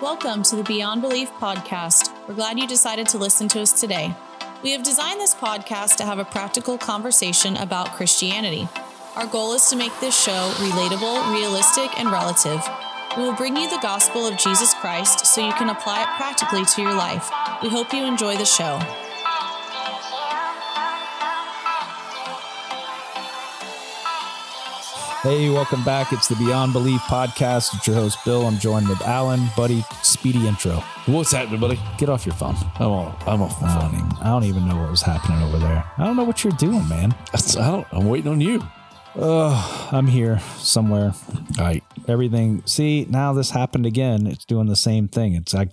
Welcome to the Beyond Belief podcast. We're glad you decided to listen to us today. We have designed this podcast to have a practical conversation about Christianity. Our goal is to make this show relatable, realistic, and relative. We will bring you the gospel of Jesus Christ so you can apply it practically to your life. We hope you enjoy the show. Hey, welcome back. It's the Beyond Belief podcast. It's your host, Bill. I'm joined with Allen. Buddy, speedy intro. What's happening, buddy? Get off your phone. I'm off. I'm off my I phone. don't, even, I don't even know what was happening over there. I don't know what you're doing, man. That's- I don't. I'm waiting on you. I'm here somewhere. All right. Everything. See, now this happened again. It's doing the same thing. It's like,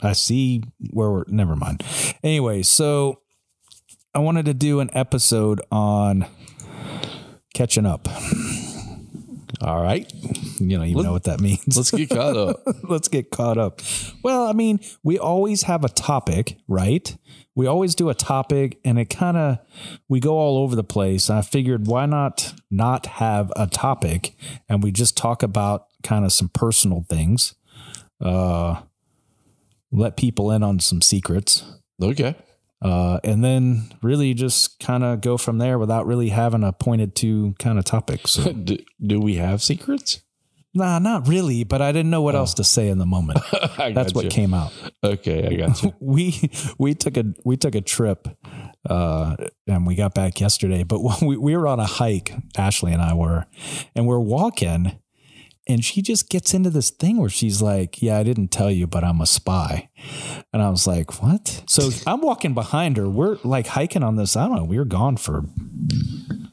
I see where we're, never mind. Anyway, so I wanted to do an episode on catching up. All right. You don't even know what that means. Let's get caught up. let's get caught up. Well, I mean, we always have a topic, right? We always do a topic and it kind of we go all over the place. I figured why not not have a topic and we just talk about kind of some personal things. Uh let people in on some secrets. Okay. Uh, and then really just kind of go from there without really having a pointed to kind of topic. So, do, do we have secrets? nah, not really, but I didn't know what else to say in the moment. That's what gotcha. came out. Okay, I got you. we we took a we took a trip uh and we got back yesterday but we, we were on a hike ashley and i were and we're walking and she just gets into this thing where she's like yeah i didn't tell you but i'm a spy. And i was like what? So i'm walking behind her. We're like hiking on this i don't know we were gone for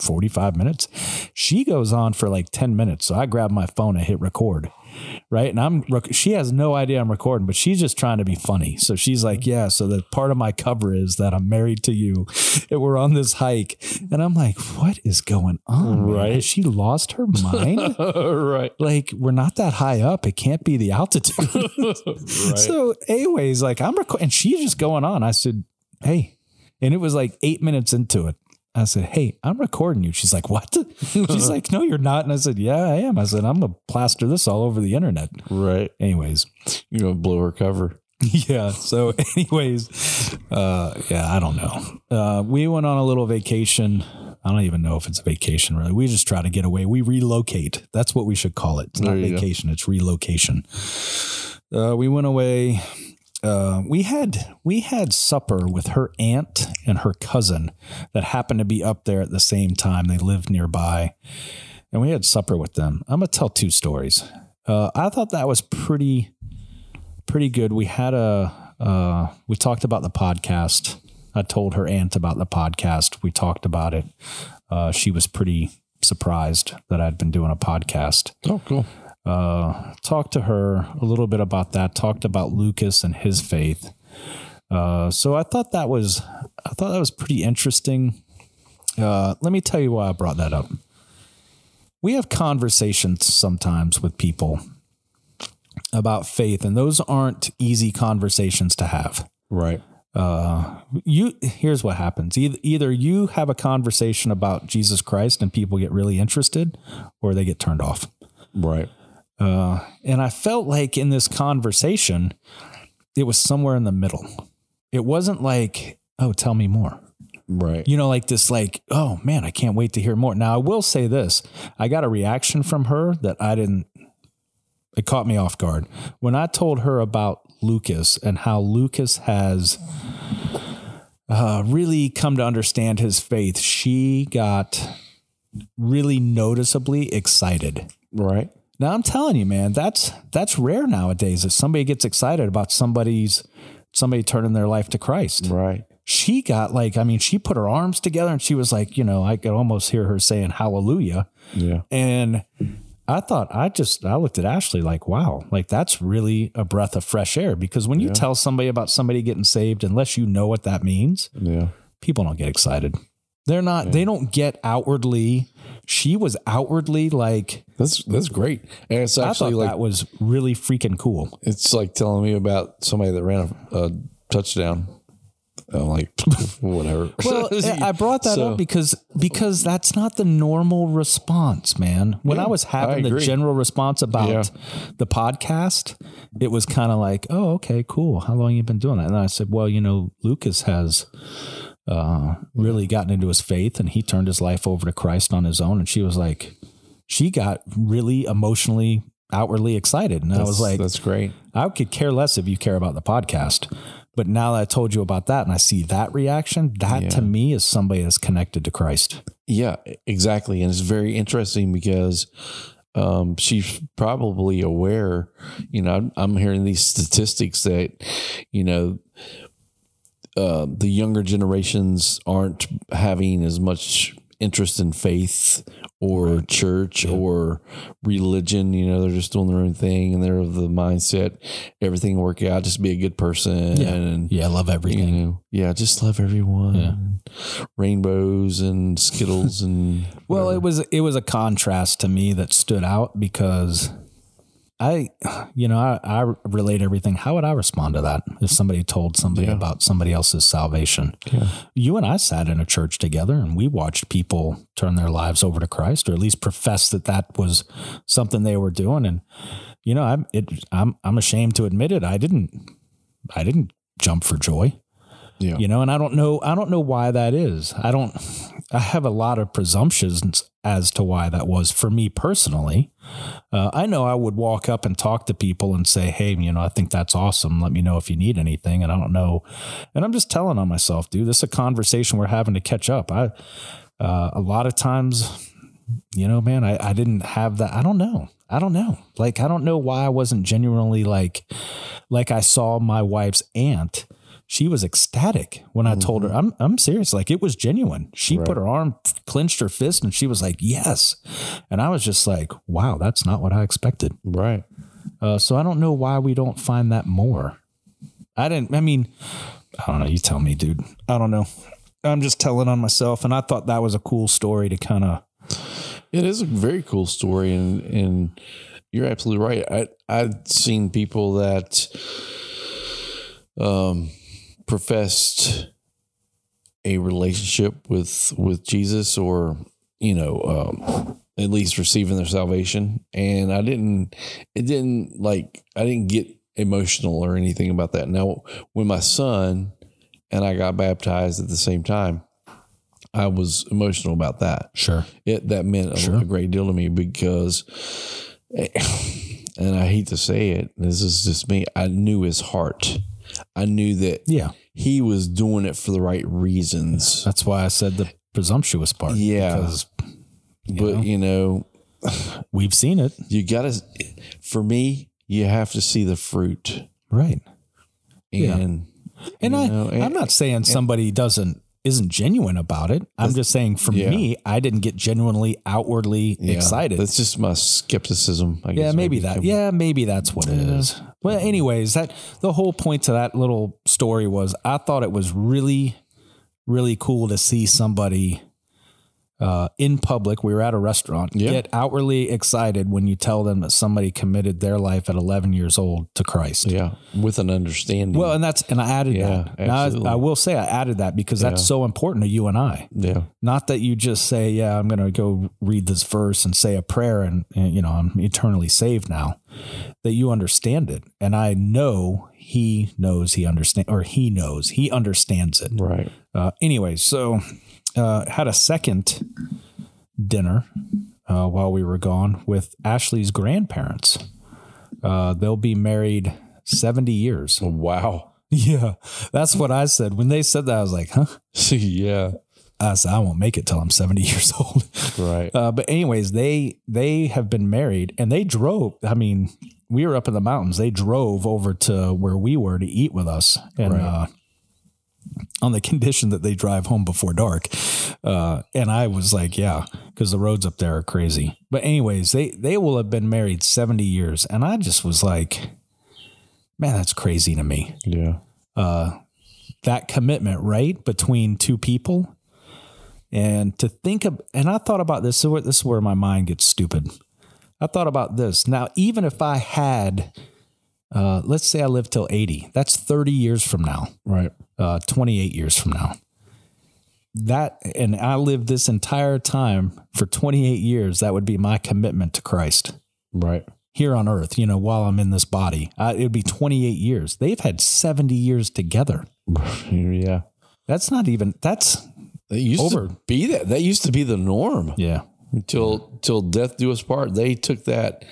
45 minutes she goes on for like 10 minutes so i grab my phone and hit record right? And I'm she has no idea I'm recording, but she's just trying to be funny. So she's like, mm-hmm. "Yeah, so the part of my cover is that I'm married to you, and we're on this hike." And I'm like, "What is going on? man? Right. Has she lost her mind? right. like we're not that high up. It can't be the altitude." Right. So, anyways, like I'm recording, and she's just going on. I said, "Hey," and it was like eight minutes into it. I said, "Hey, I'm recording you." She's like, "What?" She's like, "No, you're not." And I said, "Yeah, I am." I said, "I'm gonna plaster this all over the internet." right. Anyways, You're gonna blow her cover. yeah. So, anyways, uh, yeah, I don't know. Uh, we went on a little vacation. I don't even know if it's a vacation really. We just try to get away. We relocate. That's what we should call it. It's not you go. vacation. It's relocation. Uh, we went away. Uh, we had we had supper with her aunt and her cousin that happened to be up there at the same time. They lived nearby, and we had supper with them. I'm gonna tell two stories. Uh, I thought that was pretty pretty good. We had a uh, we talked about the podcast. I told her aunt about the podcast. We talked about it. Uh, she was pretty surprised that I'd been doing a podcast. Oh, cool. Uh, talked to her a little bit about that. Talked about Lucas and his faith. Uh, so I thought that was I thought that was pretty interesting. Uh, let me tell you why I brought that up. We have conversations sometimes with people about faith, and those aren't easy conversations to have. Right. Uh, you here's what happens: either, either you have a conversation about Jesus Christ and people get really interested, or they get turned off. Right. Uh, and I felt like in this conversation, it was somewhere in the middle. It wasn't like, "Oh, tell me more." Right. you know, like this, like, oh man, I can't wait to hear more. Now, I will say this I got a reaction from her that I didn't, it caught me off guard. When I told her about Lucas and how Lucas has uh, really come to understand his faith, she got really noticeably excited. right. Now I'm telling you, man, that's that's rare nowadays. If somebody gets excited about somebody's somebody turning their life to Christ Right. she got like, I mean, she put her arms together and she was like, you know, I could almost hear her saying hallelujah. Yeah. And I thought, I just, I looked at Ashley like, wow, like that's really a breath of fresh air because when you tell somebody about somebody getting saved, unless you know what that means, Yeah. people don't get excited. They're not, they don't get outwardly. She was outwardly like, That's that's great. And it's I actually thought like that was really freaking cool. it's like telling me about somebody that ran a, a touchdown I'm like, whatever. Well, eh, I brought that So- up because because that's not the normal response, man. When Yeah, I was having I the general response about Yeah. the podcast, it was kind of like, "Oh, okay, cool. How long you been doing that?" And I said, "Well, you know, Lucas has uh, really gotten into his faith, and he turned his life over to Christ on his own." And she was like, she got really emotionally, outwardly excited, and I was like, that's great. I could care less if you care about the podcast. But now that I told you about that and I see that reaction, that Yeah. to me is somebody that's connected to Christ. Yeah, exactly. And it's very interesting because um, she's probably aware, you know, I'm, I'm hearing these statistics that, you know, uh, the younger generations aren't having as much interest in faith or church or religion. You know, they're just doing their own thing and they're of the mindset, everything work out, just be a good person. Yeah. And, Yeah, I love you everything. know, yeah, just love everyone. Rainbows and Skittles and Well, it was it was a contrast to me that stood out because I, you know, I, I relate everything. How would I respond to that if somebody told somebody Yeah. about somebody else's salvation? Yeah. You and I sat in a church together and we watched people turn their lives over to Christ, or at least profess that that was something they were doing. And you know, I'm it, I'm I'm ashamed to admit it. I didn't I didn't jump for joy yeah. you know and i don't know i don't know why that is i don't i have a lot of presumptions as to why that was for me personally. Uh, i know i would walk up and talk to people and say hey you know i think that's awesome. Let me know if you need anything. And i don't know. And i'm just telling on myself dude. This is a conversation we're having to catch up. I uh, a lot of times you know man I, I didn't have that. I don't know. I don't know. Like i don't know why i wasn't genuinely like like i saw my wife's aunt she was ecstatic when I told her I'm I'm serious like it was genuine. She put her arm clenched her fist and she was like yes. And I was just like wow, that's not what I expected. Right. Uh, so I don't know why we don't find that more. I didn't I mean I don't know, you tell me, dude. I don't know. I'm just telling on myself and I thought that was a cool story to kind of It is a very cool story, and and you're absolutely right. I I've seen people that um professed a relationship with with Jesus, or you know, um, at least receiving their salvation, and I didn't. It didn't like I didn't get emotional or anything about that. Now, when my son and I got baptized at the same time, I was emotional about that sure. it that meant a, Sure. a great deal to me because and I hate to say it this is just me I knew his heart I knew that Yeah. he was doing it for the right reasons That's why I said the presumptuous part. Yeah. Because but know? you know we've seen it. you gotta for me you have to see the fruit Right. Yeah. and And you I, know, and- I'm not saying somebody doesn't isn't genuine about it. I'm just saying for yeah. me, I didn't get genuinely outwardly yeah, excited. that's just my skepticism I guess yeah, maybe that. Yeah, maybe that's what it is. Well, anyways, that the whole point to that little story was I thought it was really, really cool to see somebody uh, in public. We were at a restaurant. Yeah. Get outwardly excited when you tell them that somebody committed their life at 11 years old to Christ. yeah with an understanding Well, and that's and I added Yeah, that. I. I will say I added that because that's Yeah. so important to you and I. yeah Not that you just say, "Yeah, I'm going to go read this verse and say a prayer, and, and you know I'm eternally saved now." That you understand it, and I know he knows he understand, or he knows he understands it. right Uh, anyway, so uh, had a second dinner uh, while we were gone with Ashley's grandparents. Uh, they'll be married 70 years. wow Yeah, that's what I said. When they said that, I was like, huh? yeah I said, I won't make it till I'm 70 years old. right Uh, but anyways, they they have been married and they drove. I mean, we were up in the mountains. They drove over to where we were to eat with us, and Right. uh, on the condition that they drive home before dark. Uh, and I was like, yeah, because the roads up there are crazy. But anyways, they they will have been married 70 years, and I just was like, man, that's crazy to me yeah uh, that commitment, right, between two people. And to think of, and I thought about this. So this is where my mind gets stupid. I thought about this. Now, even if I had uh, let's say I live till 80. That's 30 years from now, Right. Uh, 28 years from now. That, and I lived this entire time for 28 years. That would be my commitment to Christ Right. here on earth, you know, while I'm in this body. Uh, it would be 28 years. They've had 70 years together. yeah. That's not even, that's, That used Over. to be that. That used to be the norm yeah. until till death do us part. They took that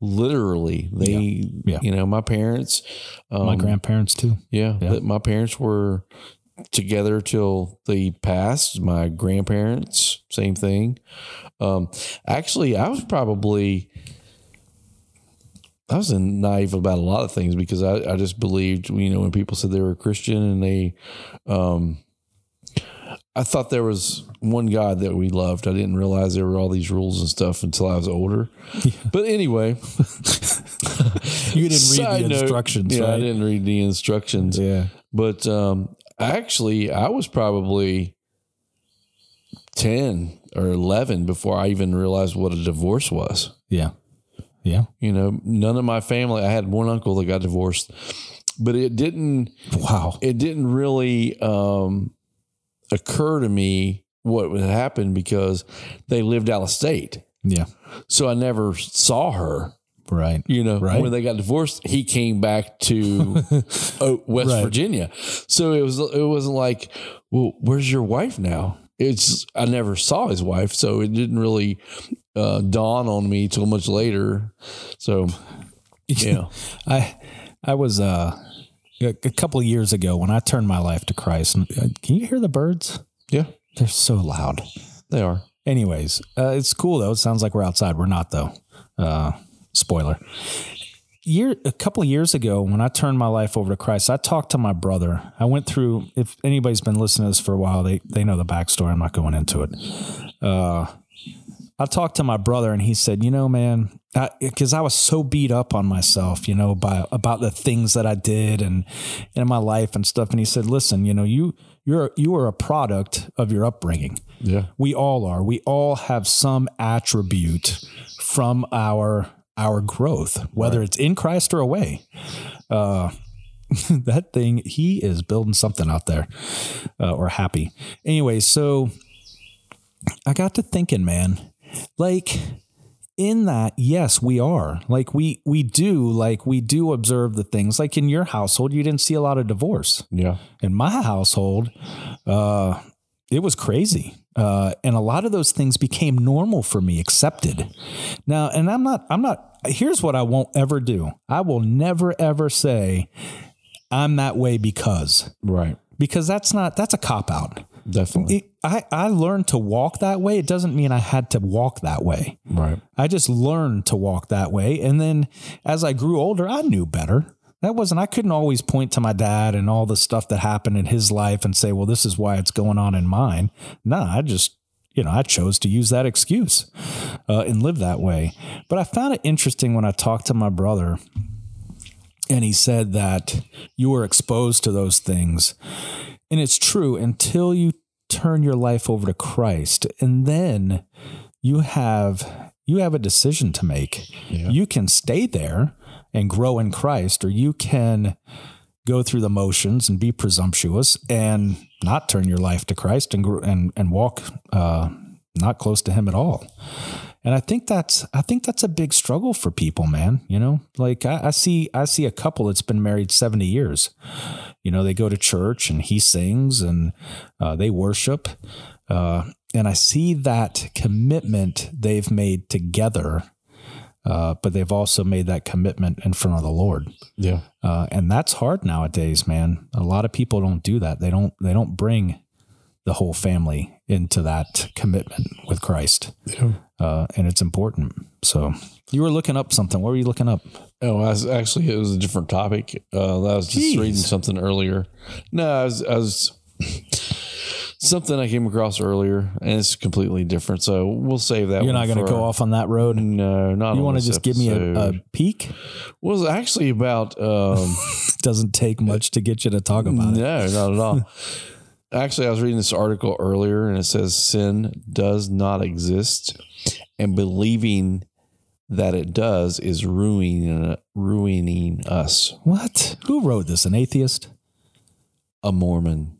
literally. They, Yeah. you know, my parents, um, My grandparents too. yeah, that my parents were together till they passed. My grandparents, same thing. Um, actually, I was probably. I was naive about a lot of things because I, I just believed, you know, when people said they were a Christian and they, um, I thought there was one God that we loved. I didn't realize there were all these rules and stuff until I was older. But anyway, You didn't read the note, instructions, Yeah, I didn't read the instructions. Yeah. But um, actually, I was probably 10 or 11 before I even realized what a divorce was. Yeah. Yeah. You know, none of my family, I had one uncle that got divorced, but it didn't, Wow. it didn't really um, occur to me what would happen because they lived out of state. Yeah. So I never saw her. Right. You know, Right. when they got divorced, he came back to oh, West Right. Virginia. So it was it wasn't like, well, where's your wife now? It's I never saw his wife, so it didn't really uh, dawn on me till much later. So yeah, I I was uh a, couple of years ago when I turned my life to Christ. uh, Can you hear the birds? yeah, They're so loud. they are. Anyways, uh, it's cool though. It sounds like we're outside. We're not though. Uh, spoiler. Year a couple of years ago, when I turned my life over to Christ, I talked to my brother. I went through. If anybody's been listening to this for a while, they they know the backstory. I'm not going into it. Uh, I talked to my brother, and he said, "You know, man, because I, was so beat up on myself, you know, by about the things that I did and in my life and stuff." And he said, "Listen, you know, you you're you are a product of your upbringing." Yeah, We all are. We all have some attribute from our our growth, whether it's in Christ or away. Uh, that thing, he is building something out there, uh, or happy. Anyway, so I got to thinking, man, like in that, yes, we are. Like we we do, like we do observe the things. Like in your household, you didn't see a lot of divorce yeah, in my household, uh, it was crazy. Uh, and a lot of those things became normal for me, accepted. Now, and I'm not, I'm not, here's what I won't ever do I will never, ever say, I'm that way because, right. because that's not, that's a cop out. Definitely. It, I, I learned to walk that way. It doesn't mean I had to walk that way. right. I just learned to walk that way. And then as I grew older, I knew better. That wasn't, I couldn't always point to my dad and all the stuff that happened in his life and say, well, this is why it's going on in mine. Nah, I just, you know, I chose to use that excuse uh, and live that way. But I found it interesting when I talked to my brother and he said that you were exposed to those things. And it's true until you turn your life over to Christ. And then you have you have a decision to make. You can stay there and grow in Christ, or you can go through the motions and be presumptuous and not turn your life to Christ and and and walk uh, not close to Him at all. And I think that's I think that's a big struggle for people, man. You know, like I, I see I see a couple that's been married seventy years. You know, they go to church and he sings and uh, they worship, uh, and I see that commitment they've made together. Uh, but they've also made that commitment in front of the Lord, Yeah. uh, and that's hard nowadays, man. A lot of people don't do that. They don't. They don't bring the whole family into that commitment with Christ Yeah. Uh, and it's important. So you were looking up something. What were you looking up? Oh, I was, actually, it was a different topic. Uh, I was just Jeez. reading something earlier. No, I was, I was something I came across earlier, and it's completely different. So we'll save that. You're not going to go off on that road. No, not. You want to just give me a, a peek? was actually about. Um, doesn't take much to get you to talk about it. no, not at all. Actually, I was reading this article earlier, and it says sin does not exist, and believing that it does is ruining ruining us. What? Who wrote this? An atheist? A Mormon.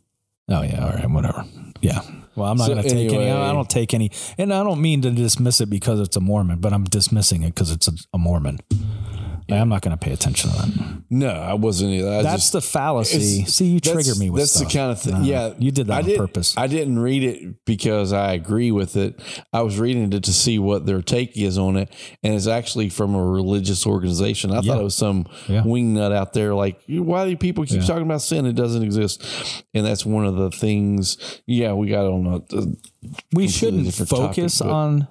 Oh yeah, all right, whatever. Yeah. Well, I'm not So going to take any. I don't take any, and I don't mean to dismiss it because it's a Mormon, but I'm dismissing it because it's a, a Mormon. Like, I'm not going to pay attention to that. No, I wasn't. either. I That's just, the fallacy. See, you trigger me with that. That's stuff. the kind of thing. No, yeah, you did that I on did, purpose. I didn't read it because I agree with it. I was reading it to see what their take is on it, and it's actually from a religious organization. I Yeah. thought it was some Yeah. wingnut out there like, why do people keep Yeah. talking about sin? It doesn't exist, and that's one of the things. Yeah, we got on a, a we shouldn't focus topic, on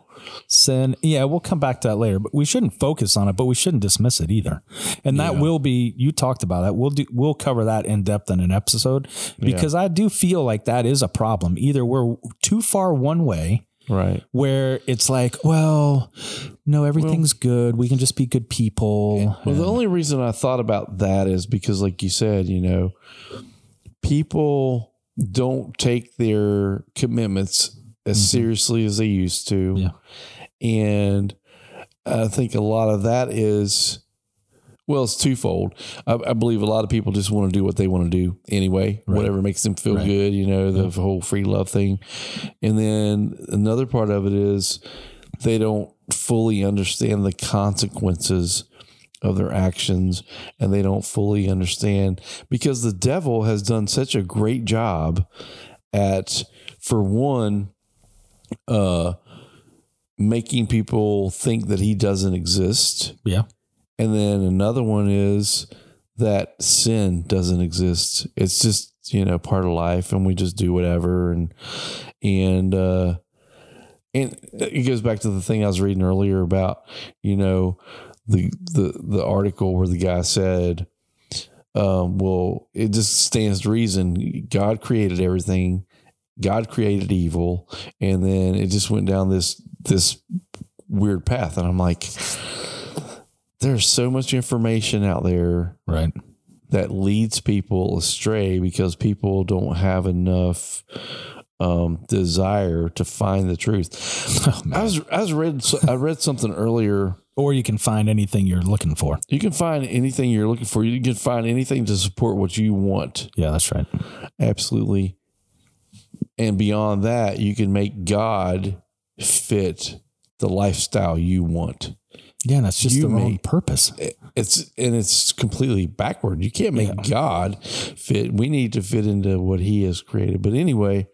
sin. Yeah, we'll come back to that later, but we shouldn't focus on it, but we shouldn't dismiss it either. And that Yeah. will be you talked about that. We'll do we'll cover that in depth in an episode because I do feel like that is a problem. Either we're too far one way right. where it's like, well, no, everything's good. We can just be good people. Well, the only reason I thought about that is because, like you said, you know, people don't take their commitments as mm-hmm. seriously as they used to. Yeah. And I think a lot of that is, well, it's twofold. I, I believe a lot of people just want to do what they want to do anyway, whatever makes them feel Right. good, you know, the whole free love thing. And then another part of it is they don't fully understand the consequences of their actions and they don't fully understand because the devil has done such a great job at for one uh making people think that he doesn't exist yeah. and then another one is that sin doesn't exist. It's just, you know, part of life and we just do whatever and and uh and it goes back to the thing I was reading earlier about, you know, the the the article where the guy said um well, it just stands to reason God created everything. God created evil and then it just went down this this weird path and I'm like there's so much information out there Right. that leads people astray because people don't have enough um, desire to find the truth. Oh. I was I was read I read something earlier. Or you can find anything you're looking for. You can find anything you're looking for. You can find anything to support what you want. Yeah, that's right. Absolutely. And beyond that, you can make God fit the lifestyle you want. Yeah, and that's just You the wrong purpose. it's and it's completely backward. You can't make God fit. We need to fit into what He has created. But anyway,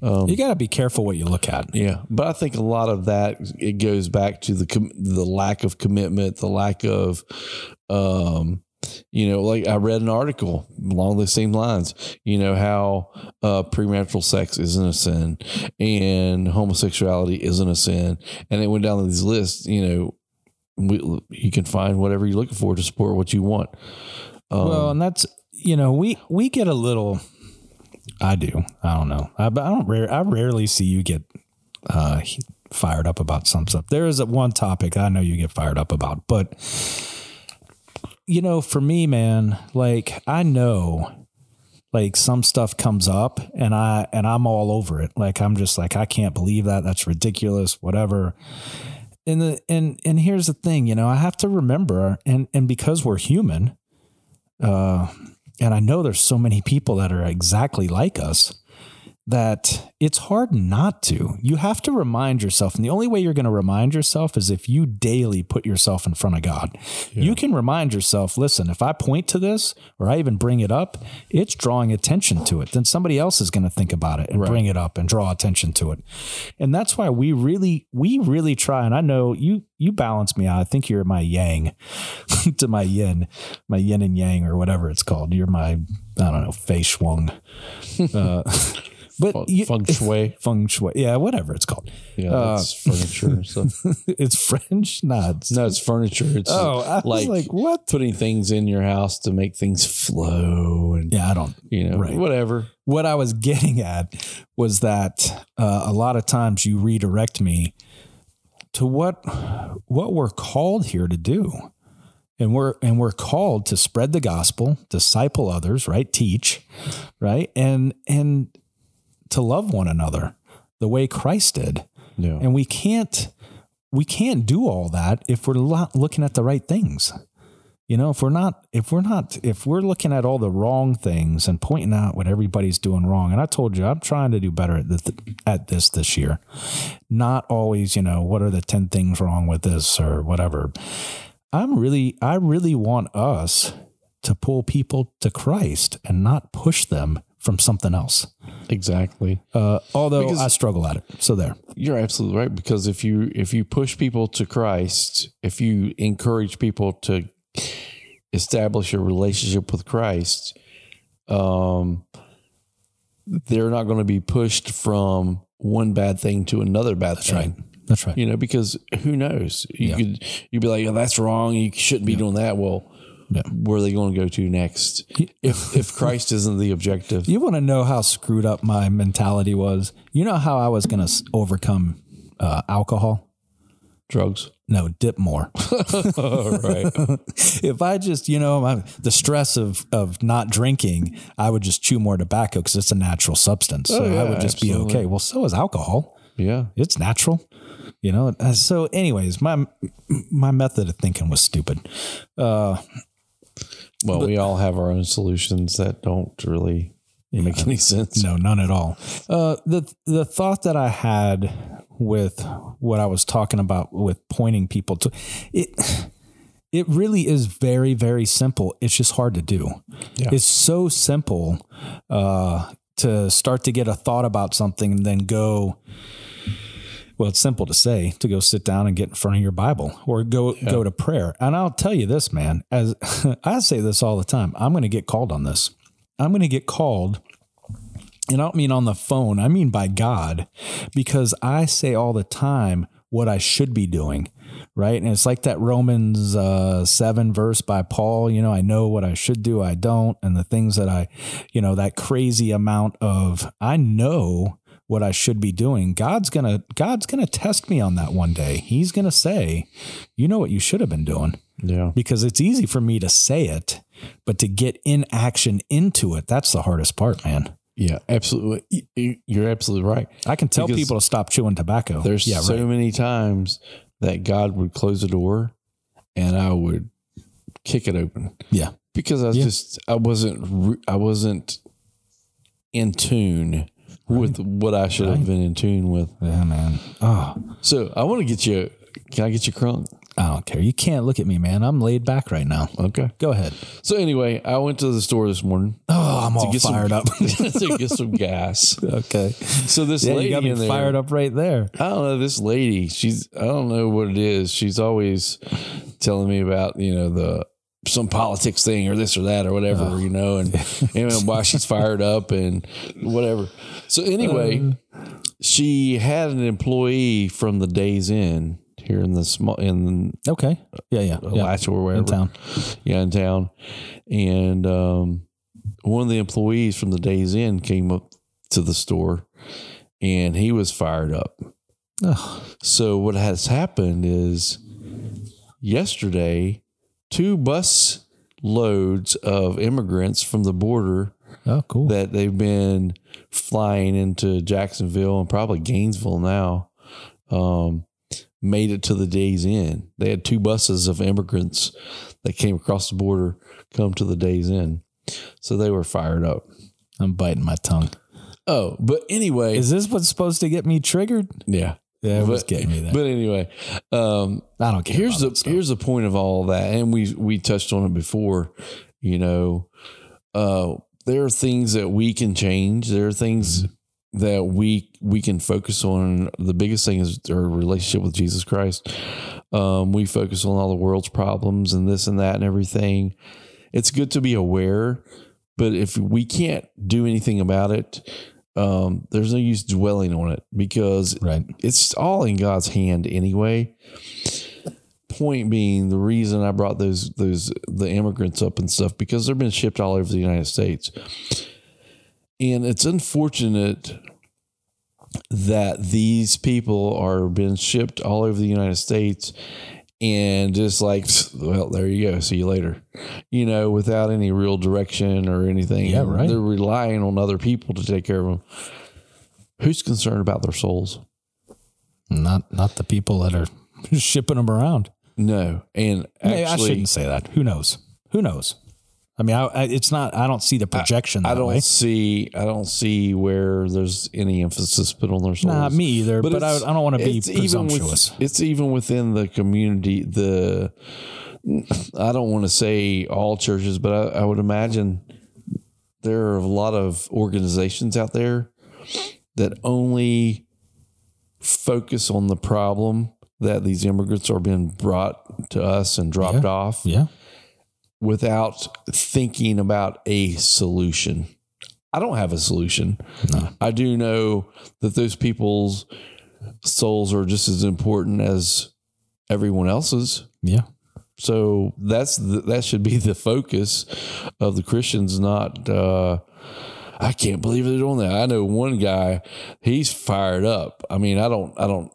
you got to be careful what you look at. yeah. But I think a lot of that it goes back to the com- the lack of commitment, the lack of, um, you know, like I read an article along the same lines. You know how uh, premarital sex isn't a sin, and homosexuality isn't a sin, and it went down these lists. You know, we, you can find whatever you're looking for to support what you want. Um, well, and that's you know we we get a little. I do. I don't know. I, I don't. Rare, I rarely see you get uh, fired up about some stuff. There is one topic I know you get fired up about, but you know, for me, man, like I know, like some stuff comes up, and I and I'm all over it. Like I'm just like I can't believe that. That's ridiculous. Whatever. And the and and here's the thing, you know, I have to remember, and and because we're human, uh, and I know there's so many people that are exactly like us that it's hard not to. You have to remind yourself, and the only way you're going to remind yourself is if you daily put yourself in front of God. You can remind yourself, listen, if I point to this or I even bring it up, it's drawing attention to it. Then somebody else is going to think about it and bring it up and draw attention to it. And that's why we really, we really try. And I know you, you balance me out. I think you're my yang to my yin, my yin and yang or whatever it's called. You're my, I don't know, fei shuang. Uh, but feng, you, feng shui. feng shui. Yeah, whatever it's called. Yeah, that's furniture and stuff. it's French. Nah, it's, No, it's furniture. It's oh, like, like, what? putting things in your house to make things flow and Yeah, I don't. you know Right. whatever. What I was getting at was that uh, a lot of times you redirect me to what what we're called here to do. And we're and we're called to spread the gospel, disciple others, right? Teach, right? And and to love one another the way Christ did. Yeah. And we can't we can't do all that if we're not looking at the right things. You know, if we're not, if we're not, if we're looking at all the wrong things and pointing out what everybody's doing wrong, and I told you I'm trying to do better at this, at this this year. Not always, you know, what are the ten things wrong with this or whatever. I'm really, I really want us to pull people to Christ and not push them from something else. Exactly. Uh, although Because- I struggle at it. So there. You're absolutely right because if you if you push people to Christ, if you encourage people to establish a relationship with Christ, um, they're not going to be pushed from one bad thing to another bad thing. right. That's right. You know, because who knows? You Yeah. could you'd be like, oh, that's wrong. You shouldn't be doing that. Well, Yeah. where are they going to go to next? If if Christ isn't the objective, You want to know how screwed up my mentality was? You know how I was going to overcome uh, alcohol? drugs. No, dip more. Right. if I just, you know, my, the stress of of not drinking, I would just chew more tobacco because it's a natural substance. So Oh, yeah, I would just absolutely. be okay. Well, so is alcohol. Yeah. It's natural, you know. Uh, So, anyways, my my method of thinking was stupid. Uh, Well, we all have our own solutions that don't really make any sense. No, none at all. Uh, the the thought that I had with what I was talking about with pointing people to it, it really is very very simple. It's just hard to do. Yeah. It's so simple uh, to start to get a thought about something and then go. Well, it's simple to say to go sit down and get in front of your Bible or go go to prayer. And I'll tell you this, man. As I say this all the time, I'm going to get called on this. I'm going to get called and I don't mean on the phone, I mean by God, because I say all the time what I should be doing, right? And it's like that Romans uh, 7 verse by Paul, you know, I know what I should do, I don't. And the things that I, you know, that crazy amount of, I know what I should be doing. God's going to, God's going to test me on that one day. He's going to say, you know what you should have been doing Yeah. because it's easy for me to say it, but to get in action into it, that's the hardest part, man. Yeah. Absolutely. You- You're absolutely right. I can tell Because people to stop chewing tobacco. There's yeah, so right. many times that God would close the door and I would kick it open Yeah. because I was Yeah. just, I wasn't, I wasn't in tune with what I should have been in tune with. Yeah, man. Oh, So I want to get you, can I get you crunk? I don't care. You can't look at me, man. I'm laid back right now. Okay. Go ahead. So anyway, I went to the store this morning Oh, I'm all get some- fired up. to get some gas. okay. So this Yeah, lady you got me in there, fired up right there. I don't know this lady. She's I don't know what it is. She's always telling me about you know the some politics thing or this or that or whatever you know, and, and why she's fired up and whatever. So anyway, she had an employee from the Days Inn here in the small in Okay. Yeah, yeah. yeah. Alachua or wherever In town. yeah, in town. And um, one of the employees from the Days Inn came up to the store and he was fired up. Ugh. So, what has happened is yesterday, two bus loads of immigrants from the border Oh, cool. that they've been flying into Jacksonville and probably Gainesville now um, made it to the Days Inn. They had two buses of immigrants that came across the border come to the Days Inn. So they were fired up. I'm biting my tongue. Oh, but anyway, Is this what's supposed to get me triggered? yeah. Yeah, it was But- getting me there. But anyway, um, I don't care. here's the here's the point of all that, and we we touched on it before. You know, uh, there are things that we can change. There are things Mm-hmm. that we we can focus on. The biggest thing is our relationship with Jesus Christ. Um, we focus on all the world's problems and this and that and everything. It's good to be aware, but if we can't do anything about it, um, there's no use dwelling on it because right. it's all in God's hand anyway. Point being, the reason I brought those those the immigrants up and stuff because they've been shipped all over the United States, and it's unfortunate that these people are being shipped all over the United States and just like well there you go see you later you know without any real direction or anything Yeah, right. they're relying on other people to take care of them who's concerned about their souls Not not the people that are shipping them around. No, and Maybe I shouldn't say that. Who knows? Who knows? I mean, I, I, it's not. I don't see the projection that I don't way. see. I don't see where there's any emphasis put on their souls. Not me either. But, I, it's- I don't want to be it's even with- presumptuous. it's even within the community. The I don't want to say all churches, but I, I would imagine there are a lot of organizations out there that only focus on the problem that these immigrants are being brought to us and dropped Yeah. off yeah. Without thinking about a solution. I don't have a solution. No. I do know that those people's souls are just as important as everyone else's. Yeah. So that's the, that should be the focus of the Christians, not. Uh, I can't believe they're doing that. I know one guy; he's fired up. I mean, I don't, I don't,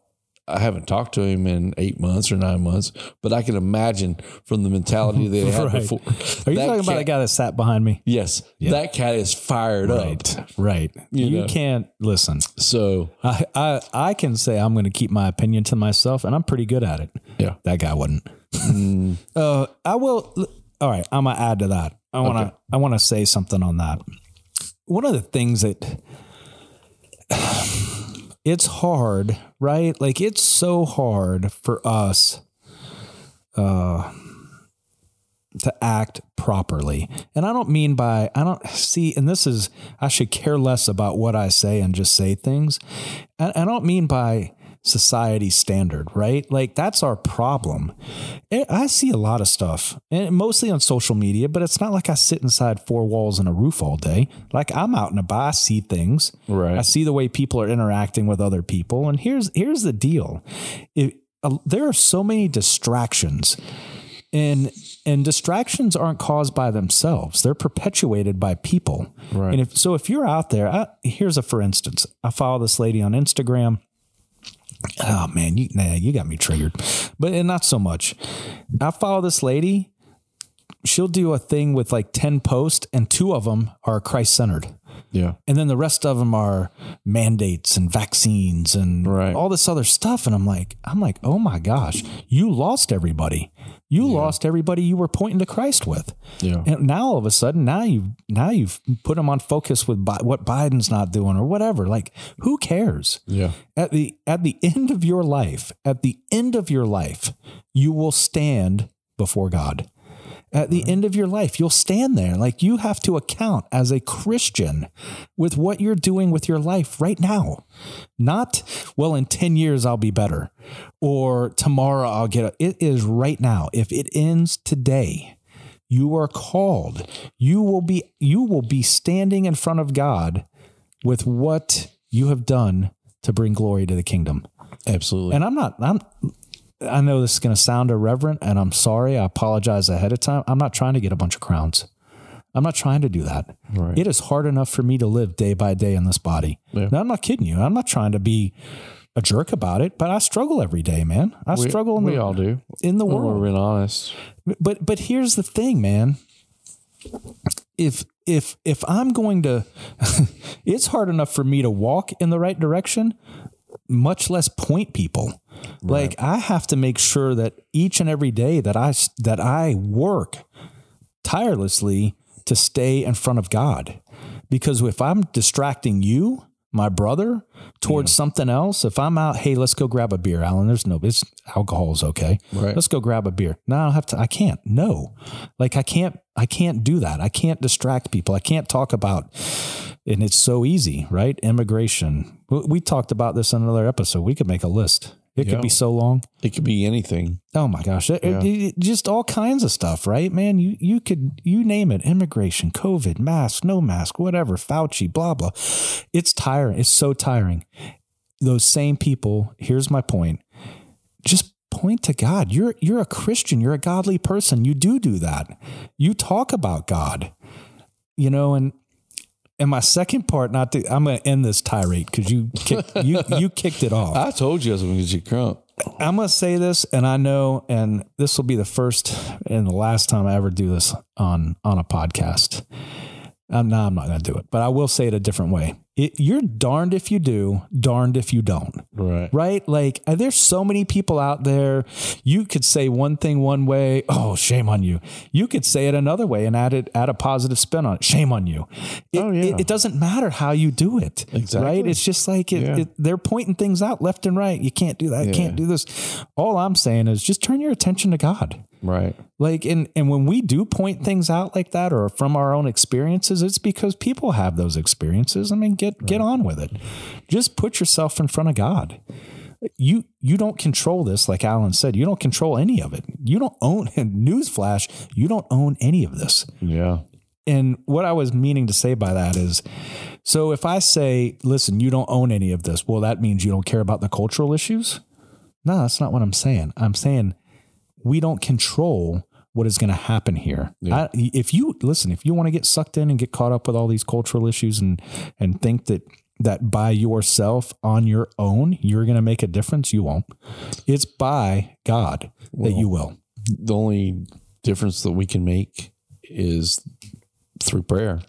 I haven't talked to him in eight months or nine months, but I can imagine from the mentality they had Right. before. Are you that talking about cat- a guy that sat behind me? Yes, that cat is fired Right. up. Right. You, know. can't listen. So I, I I can say I'm going to keep my opinion to myself, and I'm pretty good at it. yeah, That guy wouldn't. Uh, I will. All right, I'm gonna add to that. I want to. Okay. I want to say something on that. One of the things that it's hard, right? Like it's so hard for us uh, to act properly, and I don't mean by I don't see. And this is I should care less about what I say and just say things. I, I don't mean by society standard, right? Like that's our problem. I see a lot of stuff, and mostly on social media, but it's not like I sit inside four walls and a roof all day. Like I'm out and about, I see things. Right. I see the way people are interacting with other people, and here's here's the deal: If- uh, there are so many distractions and and distractions aren't caused by themselves they're perpetuated by people Right. and if so if you're out there I, here's a for instance i follow this lady on instagram oh man you nah, you got me triggered. But and not so much. I follow this lady. She'll do a thing with like 10 posts and two of them are christ-centered. Yeah, and then the rest of them are mandates and vaccines and Right. all this other stuff. And i'm like i'm like oh my gosh you lost everybody you lost everybody you were pointing to christ with. Yeah, and now all of a sudden now you've now you've put them on focus with Bi- what biden's not doing or whatever. Like who cares? Yeah, at the at the end of your life at the end of your life you will stand before god at the mm-hmm. end of your life. You'll stand there. Like you have to account as a christian with what you're doing with your life right now. Not well in 10 years i'll be better or tomorrow i'll get a, it is right now. If it ends today you are called. You will be you will be standing in front of god with what you have done to bring glory to the kingdom. Absolutely. and i'm not i'm i know this is going to sound irreverent and i'm sorry i apologize ahead of time i'm not trying to get a bunch of crowns i'm not trying to do that Right. it is hard enough for me to live day by day in this body Yeah. now i'm not kidding you i'm not trying to be a jerk about it but i struggle every day man i we, struggle in we the, all do. in the world we're being honest. but but here's the thing, man. If if if I'm going to it's hard enough for me to walk in the right direction, much less point people. Like I have to make sure that each and every day that I that I work tirelessly to stay in front of God. Because if I'm distracting you, my brother, towards something else, if I'm out, hey, let's go grab a beer, Allen. There's no, it's alcohol is okay. Right. Let's go grab a beer. No, I don't have to. I can't. No, like I can't. I can't do that. I can't distract people. I can't talk about. And it's so easy, right? Immigration. We- We talked about this in another episode. We could make a list. It Yeah. could be so long. It could be anything. Oh my gosh. It- Yeah. it- it- just all kinds of stuff, right? Man, you you could you name it. Immigration, COVID, mask, no mask, whatever, Fauci, blah blah. It's tiring. It's so tiring. Those same people, here's my point. Just point to God. You're you're a Christian, you're a godly person. You do do that. You talk about God. You know, and and my second part, not to, I'm going to end this tirade because you kick, you you kicked it off. I told you I was going to get you crunk. I'm going to say this, and I know, and this will be the first and the last time I ever do this on on a podcast. Um, no, I'm not going to do it, but I will say it a different way. It, you're darned if you do, darned if you don't. Right. Right? Like, uh, there's so many people out there. You could say one thing one way. Oh, shame on you. You could say it another way and add it, add a positive spin on it. Shame on you. It, Oh, yeah. it, it doesn't matter how you do it. Exactly. Right? It's just like it, Yeah. it, they're pointing things out left and right. You can't do that. Yeah. Can't do this. All I'm saying is just turn your attention to God. Right. Like and and when we do point things out like that or from our own experiences, it's because people have those experiences. I mean, get get on with it. Just put yourself in front of God. You you don't control this, like Allen said. You don't control any of it. You don't own newsflash, you don't own any of this. Yeah. And what I was meaning to say by that is so if I say, listen, you don't own any of this, well, that means you don't care about the cultural issues? No, that's not what I'm saying. I'm saying we don't control what is going to happen here. I, if you listen, if you want to get sucked in and get caught up with all these cultural issues and and think that that by yourself on your own you're going to make a difference, you won't. It's by God that you will. The only difference that we can make is through prayer.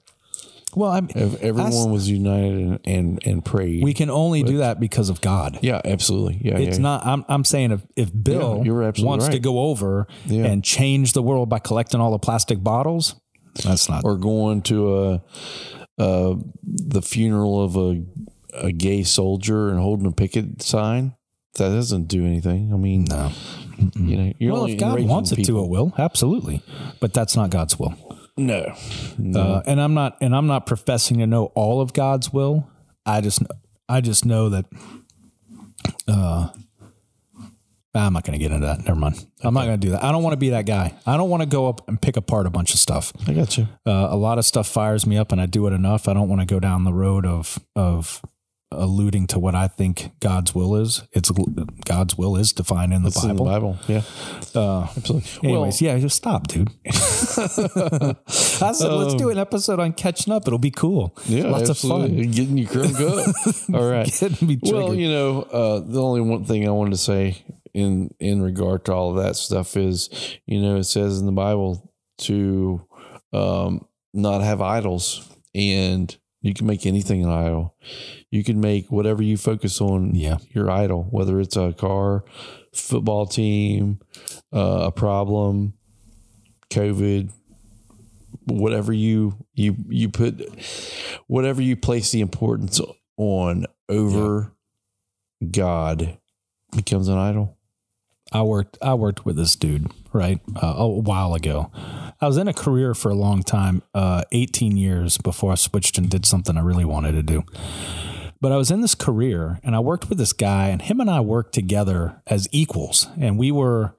Well, I mean, If everyone was united and, and, and prayed. we can only do that because of God. yeah, absolutely. Yeah. It's yeah. not. I'm. I'm saying if if Bill Yeah, wants to go over and change the world by collecting all the plastic bottles, that's not. or going to a, uh, the funeral of a, a gay soldier and holding a picket sign. That doesn't do anything. I mean, no. you know, you're Well, only if God wants it to, it will absolutely, but that's not God's will. No, no. Uh, and I'm not. And I'm not professing to know all of God's will. I just. I just know that. Uh, I'm not going to get into that. Never mind. I'm not going to do that. I don't want to be that guy. I don't want to go up and pick apart a bunch of stuff. I got you. Uh, a lot of stuff fires me up, and I do it enough. I don't want to go down the road of of alluding to what I think God's will is. It's God's will is defined in the It's in the Bible. Bible. Yeah, Uh, absolutely. anyways, yeah, just stop, dude. I said, let's do an episode on catching up. It'll be cool. Um, yeah, lots absolutely. of fun. Getting you crunk up. All right. Getting me Well, you know, uh, the only one thing I wanted to say in in regard to all of that stuff is, you know, it says in the Bible to um, not have idols, and you can make anything an idol. You can make whatever you focus on Yeah. your idol, whether it's a car, football team, uh, a problem, COVID, whatever you you you put whatever you place the importance on over God becomes an idol. I worked I worked with this dude right uh, a while ago. I was in a career for a long time, uh, 18 years before I switched and did something I really wanted to do. But I was in this career and I worked with this guy, and him and I worked together as equals, and we were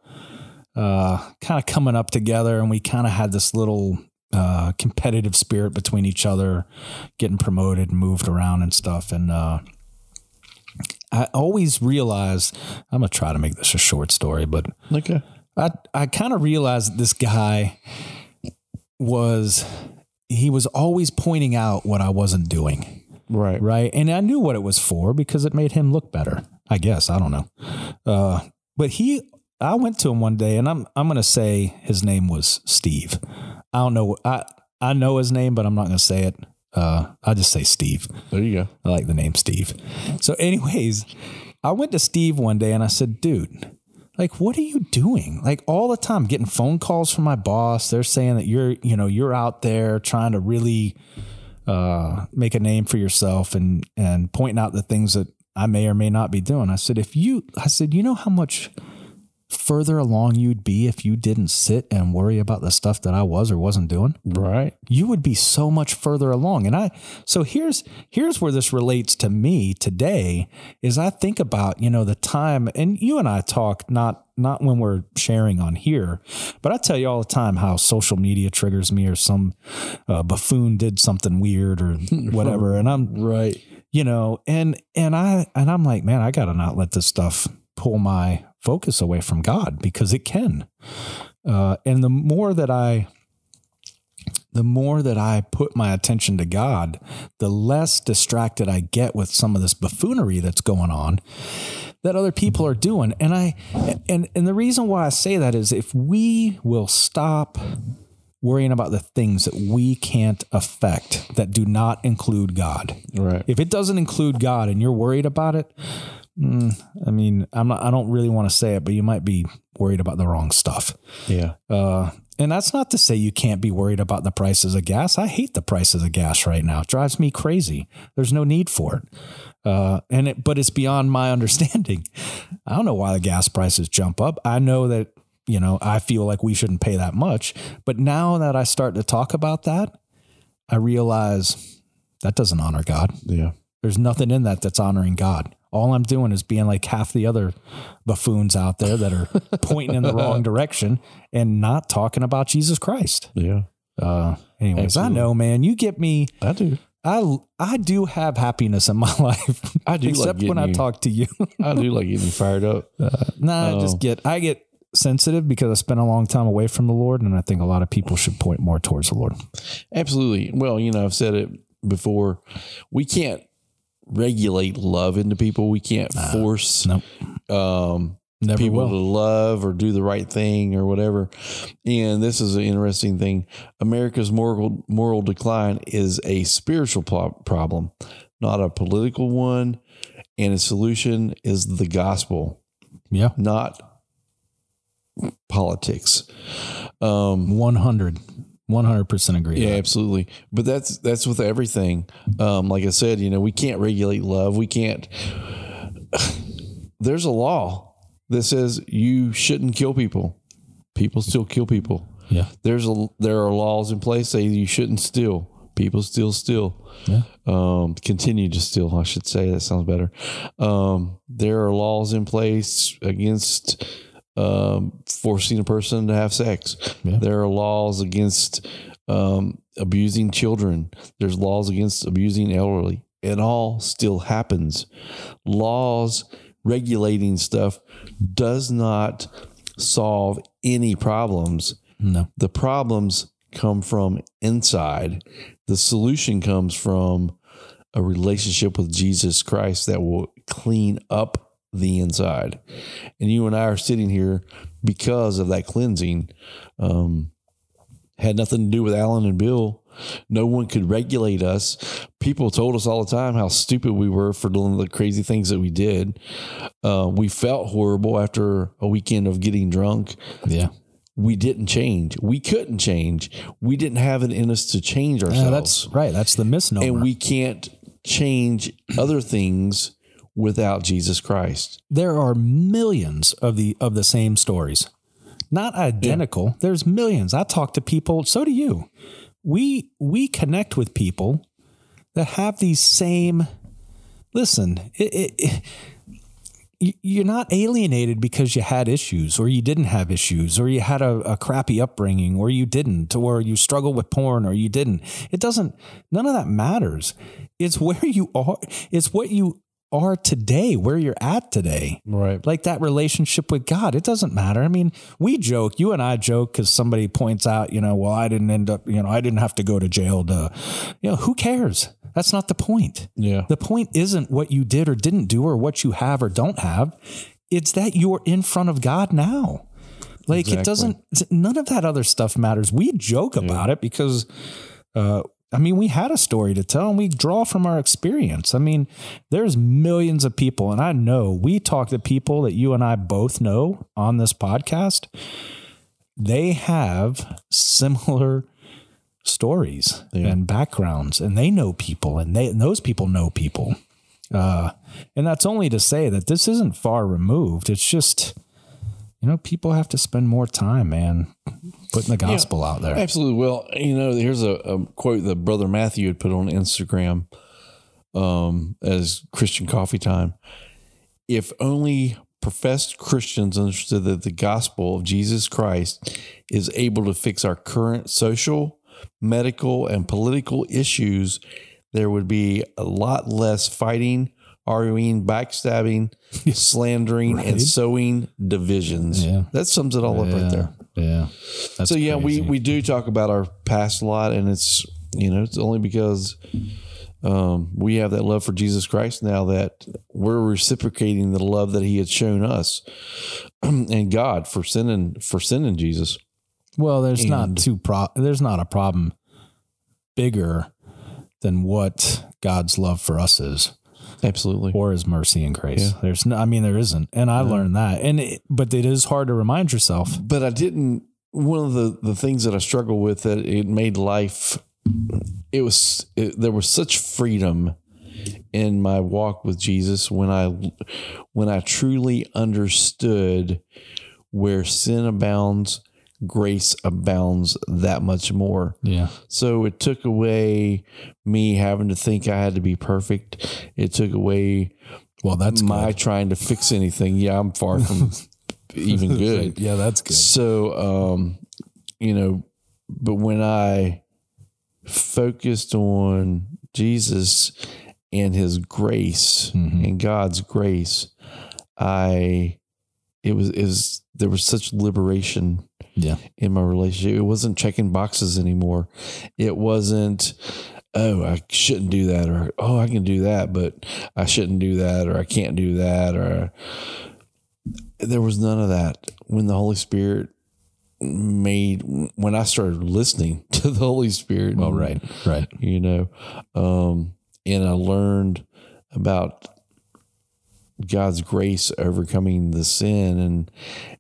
uh, kind of coming up together, and we kind of had this little uh, competitive spirit between each other, getting promoted and moved around and stuff, and. Uh, I always realized I'm gonna try to make this a short story, but Okay. I I kind of realized this guy was he was always pointing out what I wasn't doing, Right. right? And I knew what it was for because it made him look better. I guess I don't know, uh, but he. I went to him one day, and I'm I'm gonna say his name was Steve. I don't know. I I know his name, but I'm not gonna say it. Uh, I just say Steve. There you go. I like the name Steve. So, anyways, I went to Steve one day and I said, dude, like, what are you doing? Like all the time getting phone calls from my boss. They're saying that you're, you know, you're out there trying to really uh, make a name for yourself and and pointing out the things that I may or may not be doing. I said, if you, I said, you know how much further along you'd be if you didn't sit and worry about the stuff that I was or wasn't doing Right. you would be so much further along and i so here's here's where this relates to me today is i think about you know the time and you and i talk not not when we're sharing on here but i tell you all the time how social media triggers me or some uh, buffoon did something weird or whatever and i'm Right. you know and and i and i'm like man i gotta not let this stuff pull my focus away from god because it can uh, and the more that i the more that i put my attention to god the less distracted i get with some of this buffoonery that's going on that other people are doing and i and and the reason why i say that is if we will stop worrying about the things that we can't affect that do not include God. Right. If it doesn't include God and you're worried about it, mm, I mean, I'm not. I don't really want to say it, but you might be worried about the wrong stuff. Yeah. Uh, and that's not to say you can't be worried about the prices of gas. I hate the prices of gas right now. It drives me crazy. There's no need for it. Uh, and it, but it's beyond my understanding. I don't know why the gas prices jump up. I know that, you know, I feel like we shouldn't pay that much. But now that I start to talk about that, I realize that doesn't honor God. Yeah. There's nothing in that that's honoring God. All I'm doing is being like half the other buffoons out there that are pointing in the wrong direction and not talking about Jesus Christ. Yeah. Uh, anyways, Absolutely. I know, man. You get me. I do. I I do have happiness in my life. I do like except when getting I talk to you. I do like getting fired up. nah, I just get I get sensitive because I spent a long time away from the Lord, and I think a lot of people should point more towards the Lord. Absolutely. Well, you know, I've said it before. We can't regulate love into people. We can't force Nope. um, people will. to love or do the right thing or whatever. And this is an interesting thing. America's moral moral decline is a spiritual pro- problem, not a political one. And its solution is the gospel, Yeah, not politics. Um, 100 100% agree. yeah, Yeah, absolutely. But that's that's with everything. Um, like I said, you know, we can't regulate love. We can't. There's a law that says you shouldn't kill people. People still kill people. yeah, There's a there are laws in place say you shouldn't steal. People still steal. yeah. Um, continue to steal. I should say that sounds better. Um, there are laws in place against um, forcing a person to have sex. Yeah. There are laws against um, abusing children. There's laws against abusing elderly. It all still happens. Laws regulating stuff does not solve any problems. No, The problems come from inside. The solution comes from a relationship with Jesus Christ that will clean up the inside. And you and I are sitting here because of that cleansing. Um, had nothing to do with Allen and Bill. No one could regulate us. People told us all the time how stupid we were for doing the crazy things that we did. Uh, we felt horrible after a weekend of getting drunk yeah. we didn't change. We couldn't change. We didn't have it in us to change ourselves. Yeah, that's right. That's the misnomer. and we can't change other things without Jesus Christ. there are millions of the of the same stories. Not identical. There's millions. I talk to people so do you. We we connect with people that have these same listen it, it, it- you- you're not alienated because you had issues or you didn't have issues or you had a, a crappy upbringing or you didn't or you struggled with porn or you didn't. It doesn't none of that matters. It's where you are it's what you are today where you're at today Right. like that relationship with God. It doesn't matter. I mean, we joke, you and I joke because somebody points out, you know, well, I didn't end up, you know, I didn't have to go to jail to, you know, who cares? That's not the point. Yeah. The point isn't what you did or didn't do or what you have or don't have. It's that you're in front of God now. Like it doesn't, none of that other stuff matters. We joke about it because, uh, I mean, we had a story to tell and we draw from our experience. I mean, there's millions of people, and I know we talk to people that you and I both know on this podcast. They have similar stories Yeah. and backgrounds, and they know people, and they and those people know people. Uh, and that's only to say that this isn't far removed. It's just, you know, people have to spend more time, man, putting the gospel out there. Absolutely. Well, you know, here's a, a quote that Brother Matthew had put on Instagram um, as Christian Coffee Time. If only professed Christians understood that the gospel of Jesus Christ is able to fix our current social, medical, and political issues, there would be a lot less fighting, arguing, backstabbing, slandering, and sowing divisions. Yeah. That sums it all up right there Yeah. So yeah, we crazy. we do talk about our past a lot, and it's you know it's only because um, we have that love for Jesus Christ now that we're reciprocating the love that He had shown us and God for sending for sending Jesus. Well, there's not And- two pro. There's not a problem bigger than what God's love for us is, Absolutely. or His mercy and grace. Yeah. There's no. I mean, there isn't, and I learned that. And it, but it is hard to remind yourself. but I didn't. One of the the things that I struggle with that it made life. It was it, there was such freedom in my walk with Jesus when I when I truly understood where sin abounds, grace abounds that much more. Yeah. So it took away me having to think I had to be perfect. It took away Well, that's my good. trying to fix anything. Yeah, I'm far from even good. Yeah, that's good. So, um, you know, but when I focused on Jesus and his grace Mhm. and God's grace, I, it was, is there was such liberation Yeah. in my relationship. It wasn't checking boxes anymore. It wasn't, oh, I shouldn't do that, or oh, I can do that, but I shouldn't do that, or I can't do that, or there was none of that when the Holy Spirit made when I started listening to the Holy Spirit. Well, right. Right. You know, um, and I learned about God's grace overcoming the sin, and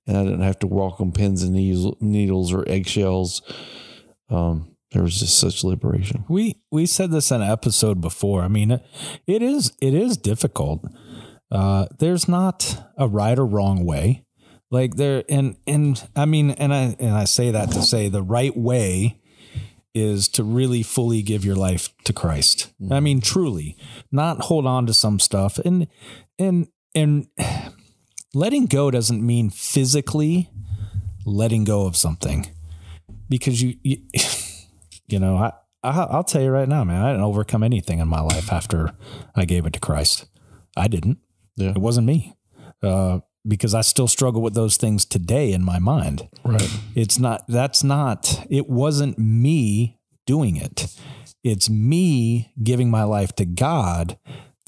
and I didn't have to walk on pins and needles, needles or eggshells. Um, there was just such liberation. We we said this in an episode before. I mean, it, it is it is difficult. Uh, there's not a right or wrong way. Like there and and I mean and I and I say that to say the right way is to really fully give your life to Christ. I mean truly, not hold on to some stuff and and and letting go doesn't mean physically letting go of something because you, you you know, I, I I'll tell you right now, man, I didn't overcome anything in my life after I gave it to Christ. I didn't. Yeah. It wasn't me. Uh, because I still struggle with those things today in my mind. Right. It's not that's not it wasn't me doing it. It's me giving my life to God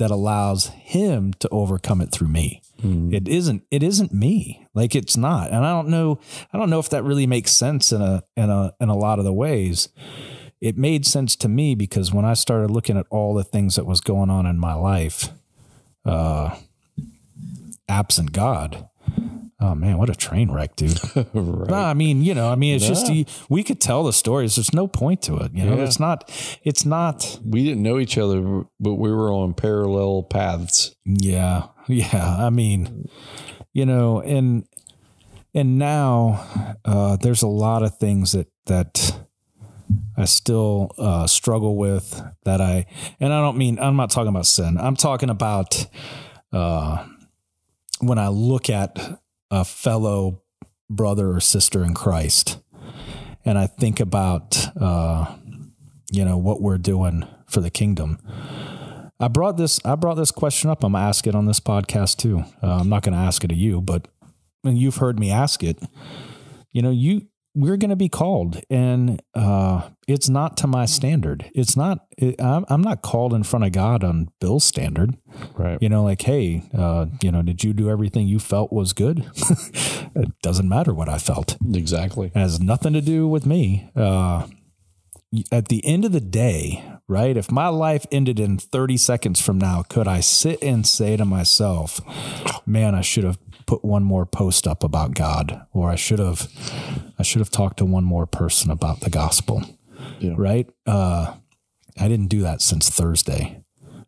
that allows him to overcome it through me. It isn't it isn't me. Like it's not. And I don't know I don't know if that really makes sense in a in a in a lot of the ways. It made sense to me because when I started looking at all the things that was going on in my life, uh absent God. Oh man, what a train wreck, dude. right. No, I mean, you know, I mean, it's just Yeah. you, we could tell the stories. There's no point to it. You know, Yeah. it's not. It's not. We didn't know each other, but we were on parallel paths. Yeah, yeah. I mean, you know, and and now uh, there's a lot of things that that I still uh, struggle with. That I and I don't mean I'm not talking about sin. I'm talking about uh, when I look at a fellow brother or sister in Christ, and I think about uh, you know what we're doing for the kingdom. I brought this. I brought this question up. I'm gonna ask it on this podcast too. Uh, I'm not gonna ask it to you, but when you've heard me ask it, you know, you we're gonna be called, and uh, it's not to my standard. It's not. It, I'm, I'm not called in front of God on Bill's standard. Right. You know, like, hey, uh, you know, did you do everything you felt was good? it doesn't matter what I felt. Exactly. It has nothing to do with me. Uh, at the end of the day, right? If my life ended in 30 seconds from now, could I sit and say to myself, man, I should have put one more post up about God, or I should have, I should have talked to one more person about the gospel, Yeah. right? Uh, I didn't do that since Thursday.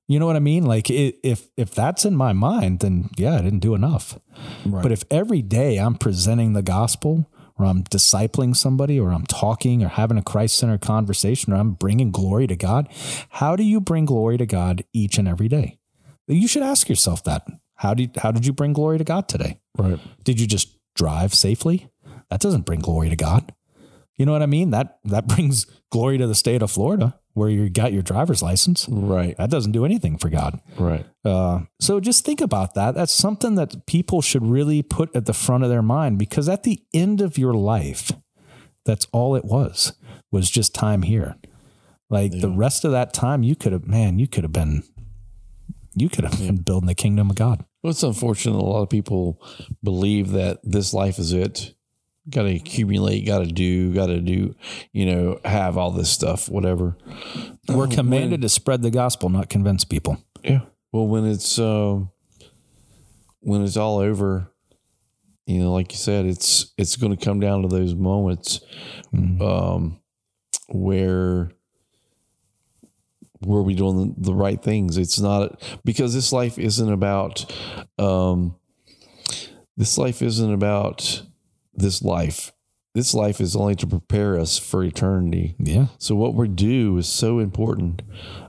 You know what I mean? Like it, if if that's in my mind, then yeah, I didn't do enough. Right. But if every day I'm presenting the gospel, or I'm discipling somebody, or I'm talking, or having a Christ centered conversation, or I'm bringing glory to God, how do you bring glory to God each and every day? You should ask yourself that. How did how did you bring glory to God today? Right. Did you just drive safely? That doesn't bring glory to God. You know what I mean? That that brings glory to the state of Florida, where you got your driver's license. Right. That doesn't do anything for God. Right. Uh, so just think about that. That's something that people should really put at the front of their mind because at the end of your life, that's all it was, was just time here. Like the rest of that time, you could have, man, you could have been, you could have been building the kingdom of God. Well, it's unfortunate. A lot of people believe that this life is it, got to accumulate, got to do, got to do, you know, have all this stuff, whatever. We're commanded to spread the gospel, not convince people. Yeah. Well, when it's um, when it's all over, you know, like you said, it's it's going to come down to those moments um, where were we doing the, the right things? It's not because this life isn't about um, this life isn't about this life. This life is only to prepare us for eternity. Yeah. So what we do is so important.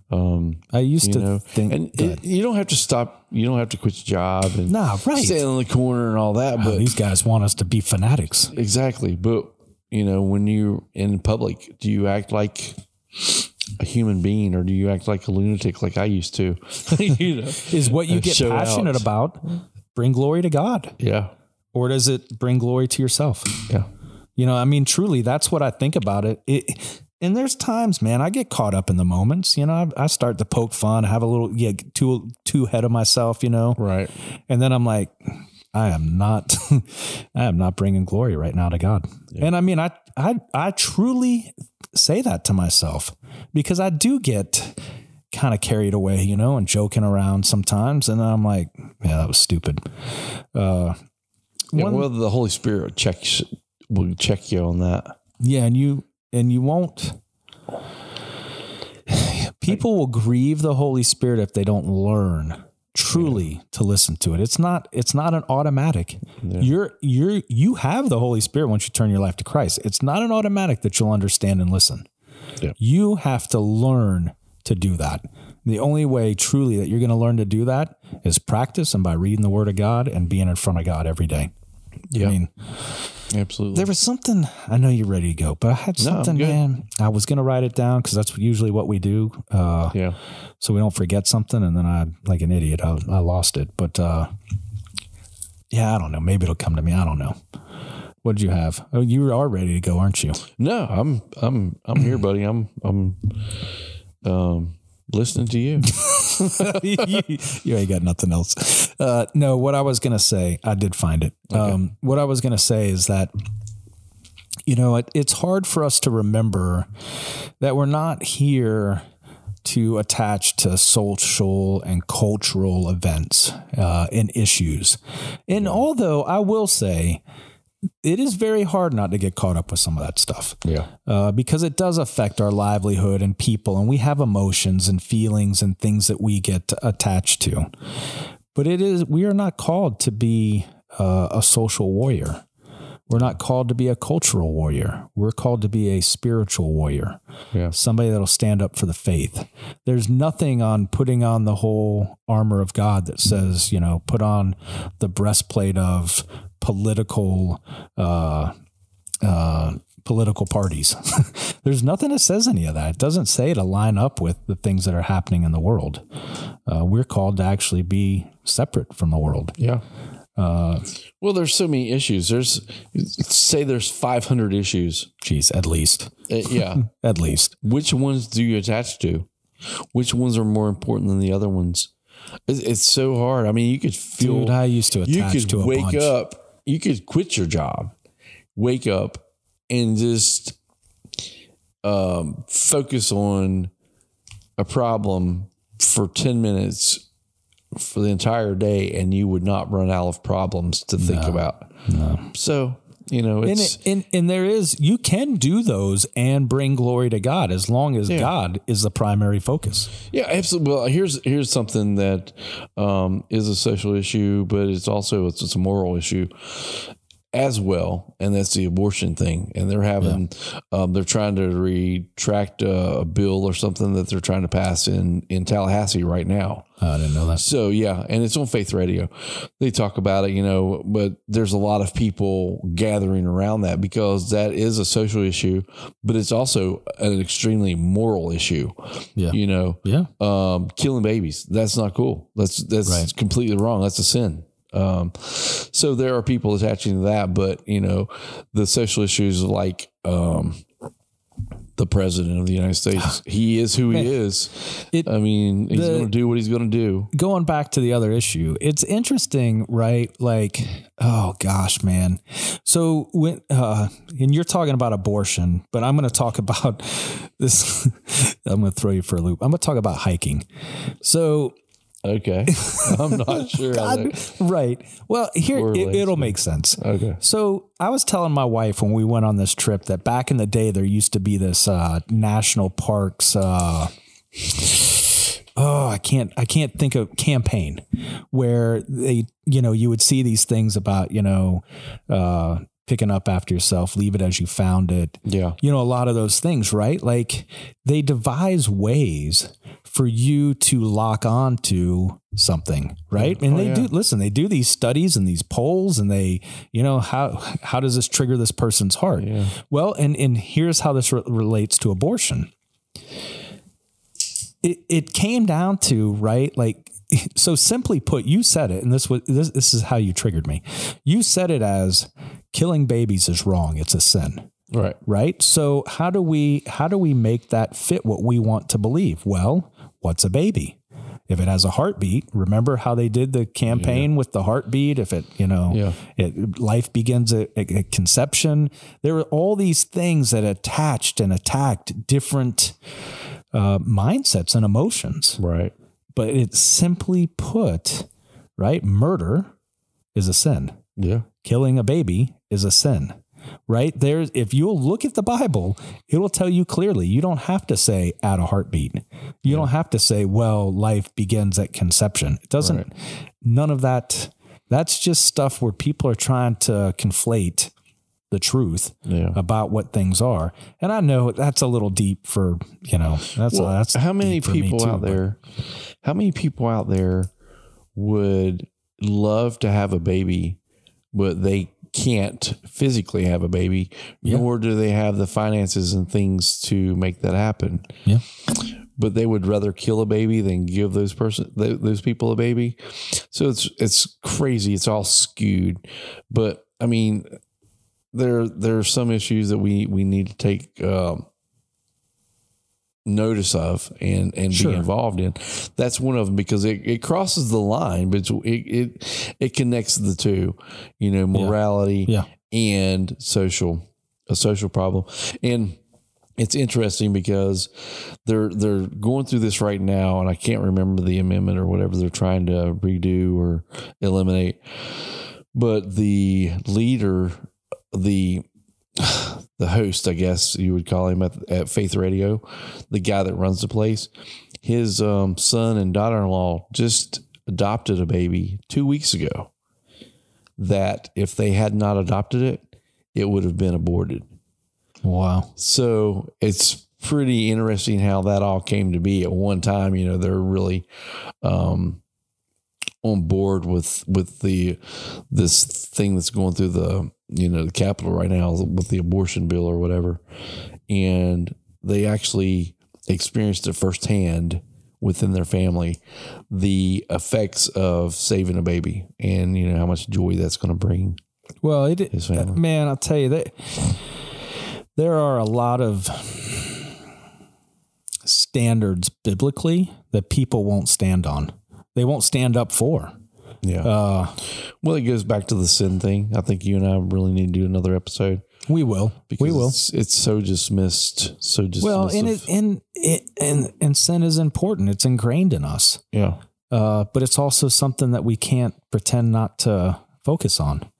Um, I used to know, think and it, you don't have to stop. You don't have to quit your job and Nah, right. stand on the corner and all that. Oh, But these guys want us to be fanatics. exactly. But you know, when you're in public, do you act like a human being or do you act like a lunatic like I used to? you know, Is what you get passionate out. about bring glory to God? yeah, Or does it bring glory to yourself? yeah, You know, I mean, truly, that's what I think about it. it and there's times, man, I get caught up in the moments. You know, I, I start to poke fun, have a little, yeah, too too ahead of myself. You know, right. and then I'm like, I am not, I am not bringing glory right now to God. And I mean, I, I, I truly say that to myself because I do get kind of carried away, you know, and joking around sometimes. And then I'm like, yeah, that was stupid. Uh, Yeah, one- well, the Holy Spirit checks will check you on that. Yeah, and you and you won't. People will grieve the Holy Spirit if they don't learn truly to listen to it. It's not. It's not an automatic. You're you're you have the Holy Spirit once you turn your life to Christ. It's not an automatic that you'll understand and listen. Yeah. You have to learn to do that. The only way truly that you're going to learn to do that is practice and by reading the Word of God and being in front of God every day. Yeah, I mean, absolutely. there was something. I know you're ready to go, but I had something, good. man. I was gonna write it down because that's usually what we do, uh, yeah, so we don't forget something. And then I, like an idiot, I, I lost it. But uh, yeah, I don't know. Maybe it'll come to me. I don't know. What did you have? Oh, you are ready to go, aren't you? no, I'm I'm I'm here, buddy. I'm I'm um listening to you. you, you ain't got nothing else. Uh, no, what I was gonna say, I did find it. Um, what I was gonna say is that you know it, it's hard for us to remember that we're not here to attach to social and cultural events uh, and issues. And although I will say. It is very hard not to get caught up with some of that stuff yeah, uh, because it does affect our livelihood and people, and we have emotions and feelings and things that we get attached to. But it is we are not called to be uh, a social warrior. We're not called to be a cultural warrior. We're called to be a spiritual warrior. Yeah. Somebody that'll stand up for the faith. There's nothing on putting on the whole armor of God that says, you know, put on the breastplate of political uh, uh, political parties. There's nothing that says any of that. It doesn't say to line up with the things that are happening in the world. Uh, we're called to actually be separate from the world. yeah. well, there's so many issues. There's say there's 500 issues. Geez, at least, Uh, yeah. at least. Which ones do you attach to? Which ones are more important than the other ones? It's, it's so hard. I mean, you could feel. Dude, I used to you could to a wake bunch. up. You could quit your job, wake up, and just um, focus on a problem for ten minutes for the entire day, and you would not run out of problems to think about. No. So you know, And, it's it, and and there is you can do those and bring glory to God as long as Yeah. God is the primary focus. Yeah, absolutely. Well, here's here's something that um, is a social issue, but it's also it's, it's a moral issue as well, and that's the abortion thing. And they're having um, they're trying to retract a, a bill or something that they're trying to pass in in Tallahassee right now. I didn't know that. So yeah, and it's on Faith Radio. They talk about it, you know, but there's a lot of people gathering around that because that is a social issue, but it's also an extremely moral issue. Yeah. You know, Yeah. um, killing babies. That's not cool. That's that's Right. completely wrong. That's a sin. Um, so there are people attaching to that, but you know, the social issues like um, the president of the United States. he is who he is. It- I mean, he's going to do what he's going to do. going back to the other issue, it's interesting, right? Like, oh gosh, man. So when uh, and you're talking about abortion, but I'm going to talk about this. I'm going to throw you for a loop. I'm going to talk about hiking. So Okay, I'm not sure. God, right. Well, here it, it'll make sense. okay, So I was telling my wife when we went on this trip that back in the day there used to be this uh, national parks. Uh, oh, I can't I can't think of campaign where they you know you would see these things about you know uh, picking up after yourself, leave it as you found it. yeah, You know a lot of those things, right? Like they devise ways for you to lock on to something, right? And Oh, they yeah. do listen, they do these studies and these polls and they, you know, how how does this trigger this person's heart? Yeah. Well, and and here's how this re- relates to abortion. It it came down to, right? Like so simply put, you said it and this was this this is how you triggered me. You said it as killing babies is wrong, it's a sin. Right. right? So how do we how do we make that fit what we want to believe? Well what's a baby? If it has a heartbeat remember how they did the campaign with the heartbeat? If it you know Yeah. it, life begins at, at conception. There were all these things that attached and attacked different uh, mindsets and emotions. Right. But it's simply put right murder is a sin. Yeah. killing a baby is a sin right? There's if you'll look at the bible it will tell you clearly. You don't have to say at a heartbeat. You don't have to say well life begins at conception. It doesn't Right. none of that that's just stuff where people are trying to conflate the truth Yeah. about what things are and i know that's a little deep for you know that's Well, that's how many deep for me people too, out there? How many people out there would love to have a baby, but they can't physically have a baby, Yeah. nor do they have the finances and things to make that happen. Yeah. But they would rather kill a baby than give those person th- those people a baby. So it's it's crazy. It's all skewed. But I mean, there there are some issues that we we need to take um, notice of and and Sure. be involved in. That's one of them because it, it crosses the line, but it it it connects the two. You know, morality Yeah. and social a social problem and. It's interesting because they're they're going through this right now, and I can't remember the amendment or whatever they're trying to redo or eliminate. But the leader, the the host, I guess you would call him at, at Faith Radio, the guy that runs the place, his um, son and daughter in law just adopted a baby two weeks ago. That if they had not adopted it, it would have been aborted. wow So it's pretty interesting how that all came to be at one time. You know, they're really um, on board with with the this thing that's going through the you know the Capitol right now with the abortion bill or whatever, and they actually experienced it firsthand within their family the effects of saving a baby and you know how much joy that's going to bring Well, it His family. man, I'll tell you that there are a lot of standards biblically that people won't stand on. They won't stand up for. yeah Uh, Well, it goes back to the sin thing. I think you and I really need to do another episode we will. because We will. It's, it's so dismissed. So dismissive. Well, and it and it and and sin is important. It's ingrained in us. yeah, Uh, but it's also something that we can't pretend not to focus on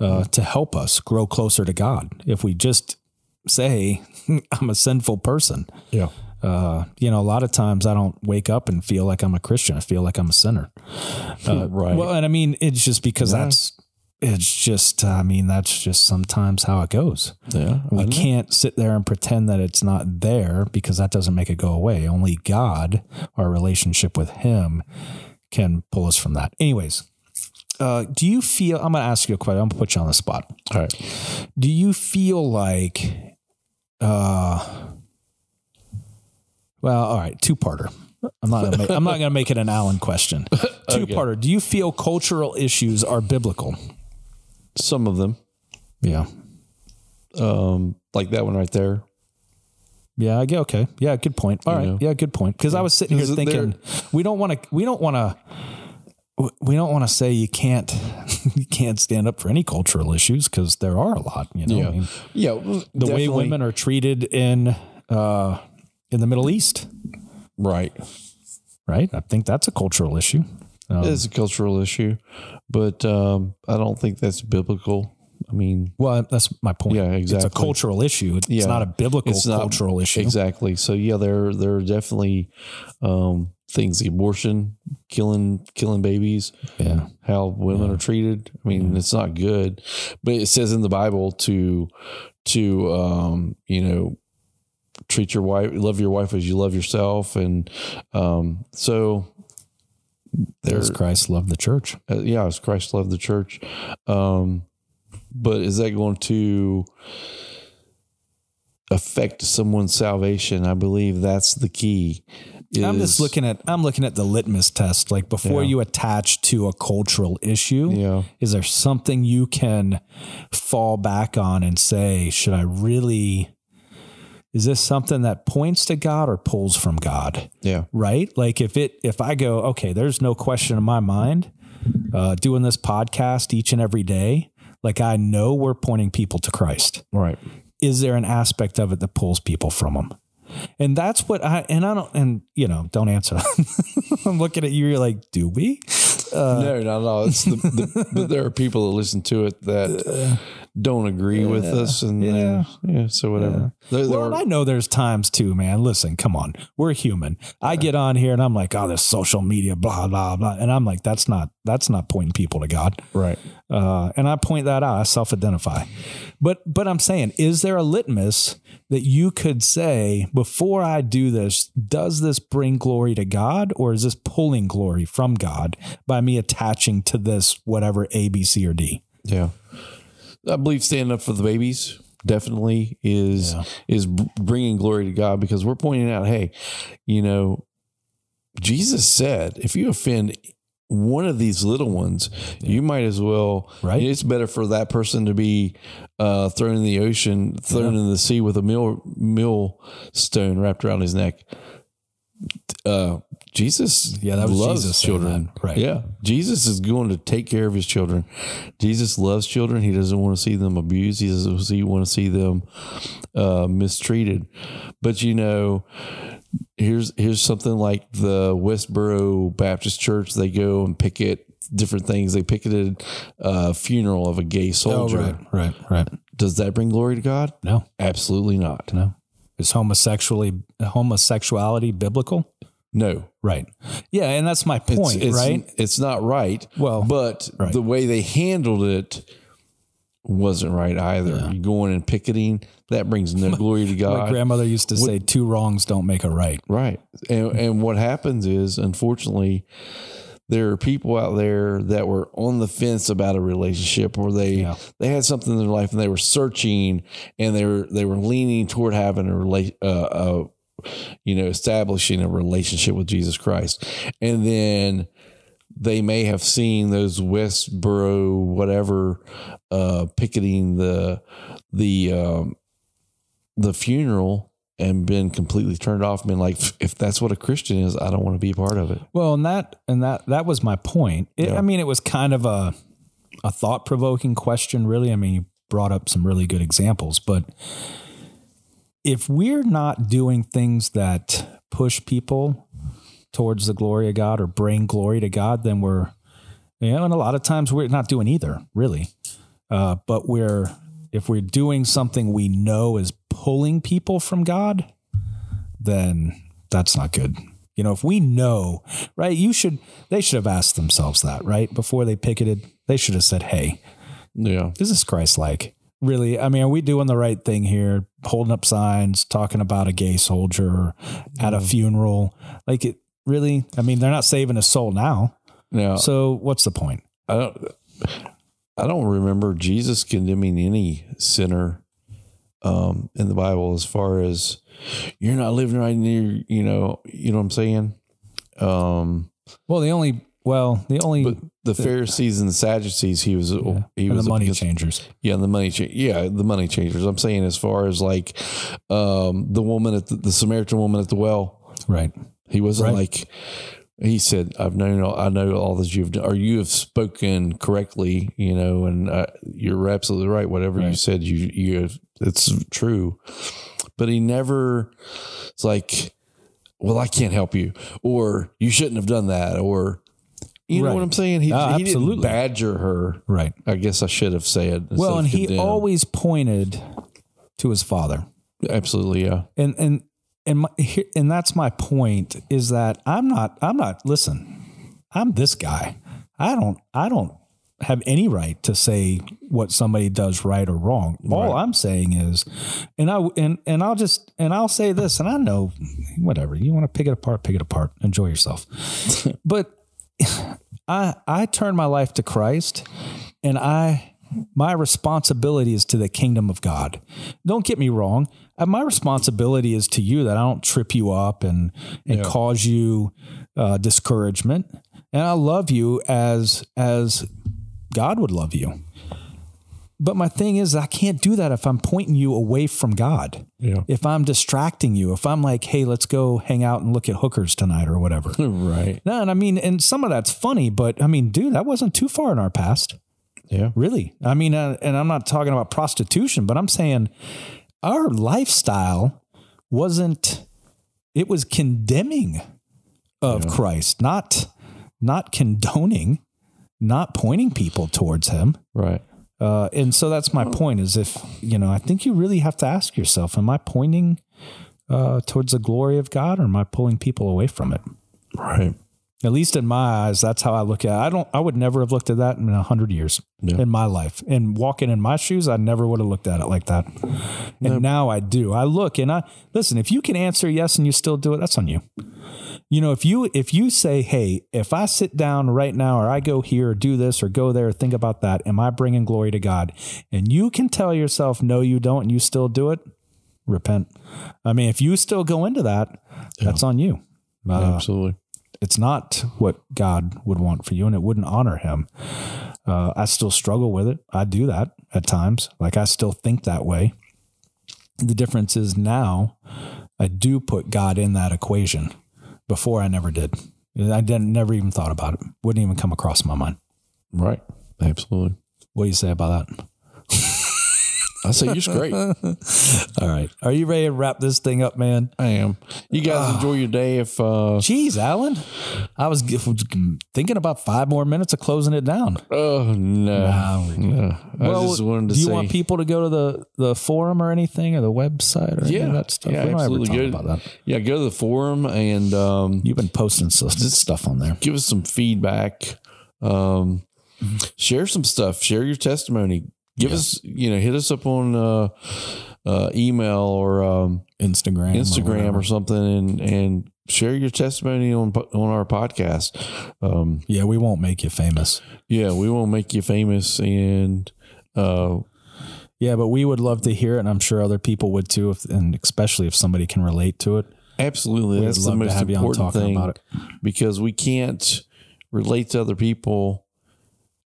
uh, to help us grow closer to God. If we just say, I'm a sinful person, yeah, uh, you know, a lot of times I don't wake up and feel like I'm a Christian. I feel like I'm a sinner. Uh, right. Well, and I mean, it's just because Yeah. that's, it's just, I mean, that's just sometimes how it goes. yeah. We can't sit there and pretend that it's not there because that doesn't make it go away. Only God, our relationship with Him, can pull us from that. Anyways, uh, do you feel? I'm going to ask you a question. I'm going to put you on the spot. All right. Do you feel like, uh, well, all right, two parter. I'm not. Gonna make, I'm not going to make it an Allen question. Two parter. Do you feel cultural issues are biblical? Some of them, Yeah. um, like that one right there. Yeah, I get okay. Yeah, good point. All right. know? Yeah, good point. Because I was sitting here Is it thinking, we don't want to. We don't want to. We don't want to say you can't. You can't stand up for any cultural issues because there are a lot. You know, I Yeah. mean, Yeah. the way women are treated in uh, in the Middle East, Right. right? I think that's a cultural issue. Um, It's a cultural issue, but um, I don't think that's biblical. I mean, well, that's my point. Yeah, exactly. It's a cultural issue. It's Yeah. not a biblical It's not- cultural issue. exactly. So yeah, there there are definitely um, things, abortion, killing killing babies, Yeah. how women are treated. I mean, it's not good, but it says in the Bible to to um, you know treat your wife, love your wife as you love yourself, and um, so there, Does Christ love the church? uh, yeah, as Christ loved the church. Um, but is that going to affect someone's salvation? I believe that's the key. I'm just looking at I'm looking at the litmus test. Like before Yeah. you attach to a cultural issue, Yeah. is there something you can fall back on and say, should I really is this something that points to God or pulls from God? Yeah. Right? Like if it if I go, okay, there's no question in my mind, uh, doing this podcast each and every day, like I know we're pointing people to Christ Right. is there an aspect of it that pulls people from them? And that's what I and I don't and you know don't answer. I'm looking at you. You're like, do we? no, no, no. It's the, the but there are people that listen to it that don't agree with us, and Yeah. yeah, yeah. So whatever. There- there Well, and are- I know there's times too, man. Listen, come on, we're human. I get on here and I'm like, oh, this social media, blah blah blah, and I'm like, that's not that's not pointing people to God. right. uh, and I point that out. I self-identify, but but I'm saying, is there a litmus that you could say before I do this? Does this bring glory to God, or is this pulling glory from God by me attaching to this whatever A, B, C, or D? Yeah, I believe standing up for the babies definitely is Yeah. is bringing glory to God because we're pointing out, hey, you know, Jesus said, if you offend one of these little ones, you might as well. Right. It's better for that person to be uh, thrown in the ocean, thrown in the sea with a mill millstone wrapped around his neck. Uh, Jesus, Yeah, that was loves Jesus children. Right. Yeah, Jesus is going to take care of his children. Jesus loves children. He doesn't want to see them abused. He doesn't see- want to see them uh, mistreated. But you know, here's here's something like the Westboro Baptist Church. They go and picket different things. They picketed a funeral of a gay soldier. Oh, right, right, right. Does that bring glory to God? No, Absolutely not. no. Is homosexuality homosexuality biblical? No. Right. Yeah, and that's my point, it's, right? It's not right. Well, but right. the way they handled it wasn't right either. You going and picketing that brings no glory to God. My grandmother used to say, two wrongs don't make a right." Right. And and what happens is unfortunately there are people out there that were on the fence about a relationship or they Yeah. they had something in their life and they were searching and they were they were leaning toward having a relate uh, uh you know establishing a relationship with Jesus Christ. And then they may have seen those Westboro whatever uh picketing the the um the funeral and been completely turned off. Been like, if that's what a Christian is, I don't want to be a part of it. Well, and that and that that was my point. It, Yeah. I mean, it was kind of a a thought provoking question, really. I mean, you brought up some really good examples, but if we're not doing things that push people towards the glory of God or bring glory to God, then we're you know, and a lot of times we're not doing either, really. Uh, but we're if we're doing something we know is pulling people from God, then that's not good. You know, if we know, right, you should, they should have asked themselves that, right? Before they picketed, they should have said, hey, Yeah. is this Christ like? Really? I mean, are we doing the right thing here? Holding up signs, talking about a gay soldier at a funeral? Like, it really, I mean, they're not saving a soul now. Now, So what's the point? I don't, I don't remember Jesus condemning any sinner um, in the Bible as far as you're not living right near, you know, you know what I'm saying? Um, Well, the only Well, the only But the Pharisees and the Sadducees, he was he and was the money against- changers. Yeah, the money cha- yeah, the money changers. I'm saying as far as like um, the woman at the, the Samaritan woman at the well, Right. he wasn't Right. like he said, "I've known, all, I know all that you've done, or you have spoken correctly, you know, and uh, you're absolutely right. Whatever you said, you you have, it's true." But he never, it's like, "Well, I can't help you," or "You shouldn't have done that," or you know what I'm saying? He, Ah, he didn't absolutely. badger her. Right. I guess I should have said. Well, and he condemn. always pointed to his father. absolutely yeah. and and and my, and that's my point is that I'm not I'm not listen I'm this guy I don't I don't have any right to say what somebody does right or wrong all I'm saying is and I and and I'll just and I'll say this and I know whatever you want to pick it apart pick it apart enjoy yourself but I I turn my life to Christ and I my responsibility is to the kingdom of God. Don't get me wrong. Uh, My responsibility is to you that I don't trip you up and and cause you uh, discouragement. And I love you as as God would love you. But my thing is, I can't do that if I'm pointing you away from God. Yeah. If I'm distracting you, if I'm like, hey, let's go hang out and look at hookers tonight or whatever. Right. No, and I mean, and some of that's funny, but I mean, dude, that wasn't too far in our past, Yeah. really. I mean, uh, and I'm not talking about prostitution, but I'm saying our lifestyle wasn't. It was condemning of Christ, not not condoning, not pointing people towards Him. Right. Uh, and so that's my point: is if you know, I think you really have to ask yourself: Am I pointing uh, towards the glory of God, or am I pulling people away from it? Right. At least in my eyes, that's how I look at it. I don't I would never have looked at that in a hundred years Yeah. in my life. And walking in my shoes, I never would have looked at it like that. And now I do. I look and I listen, if you can answer yes and you still do it, that's on you. You know, if you if you say, "Hey, if I sit down right now or I go here or do this or go there or think about that, am I bringing glory to God?" And you can tell yourself, "No, you don't," and you still do it, repent. I mean, if you still go into that, that's on you. Uh, Absolutely. It's not what God would want for you, and it wouldn't honor Him. Uh, I still struggle with it. I do that at times. Like I still think that way. The difference is now I do put God in that equation. Before I never did. I didn't never even thought about it. Wouldn't even come across my mind. Right. Absolutely. What do you say about that? I say you're great. All right. Are you ready to wrap this thing up, man? I am. You guys enjoy your day. If uh, Jeez, Allen. I was thinking about five more minutes of closing it down. oh no, no. I just wanted to do you say. want people to go to the, the forum or anything or the website or any yeah, of that stuff? yeah, we don't ever absolutely. talk Go, about that. Yeah, go to the forum and um, You've been posting stuff, stuff on there. give us some feedback. Um, share some stuff. Share your testimony. Give us, you know, hit us up on uh, uh, email or um, Instagram, Instagram whatever. or, something, and and share your testimony on on our podcast. Um, yeah, we won't make you famous. yeah, we won't make you famous, and uh, Yeah, but we would love to hear it, and I'm sure other people would too, if, and especially if somebody can relate to it. absolutely, We'd that's the love to most have you on important talking thing about it. because we can't relate to other people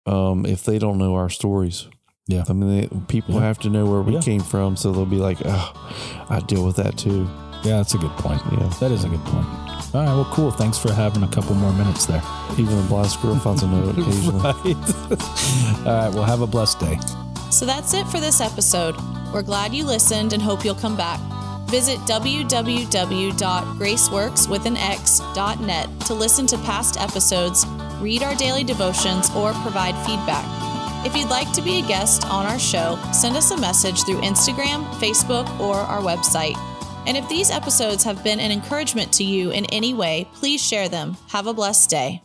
um, if they don't know our stories. Yeah. I mean, they, people have to know where we Yeah. came from, so they'll be like, "Oh, I deal with that too." Yeah, that's a good point. Yeah. That is a good point. All right, well, cool. Thanks for having a couple more minutes there. Even a blind squirrel finds a note occasionally. All right, well, have a blessed day. So that's it for this episode. We're glad you listened and hope you'll come back. Visit www.graceworkswithanx.net to listen to past episodes, read our daily devotions, or provide feedback. If you'd like to be a guest on our show, send us a message through Instagram, Facebook, or our website. And if these episodes have been an encouragement to you in any way, please share them. Have a blessed day.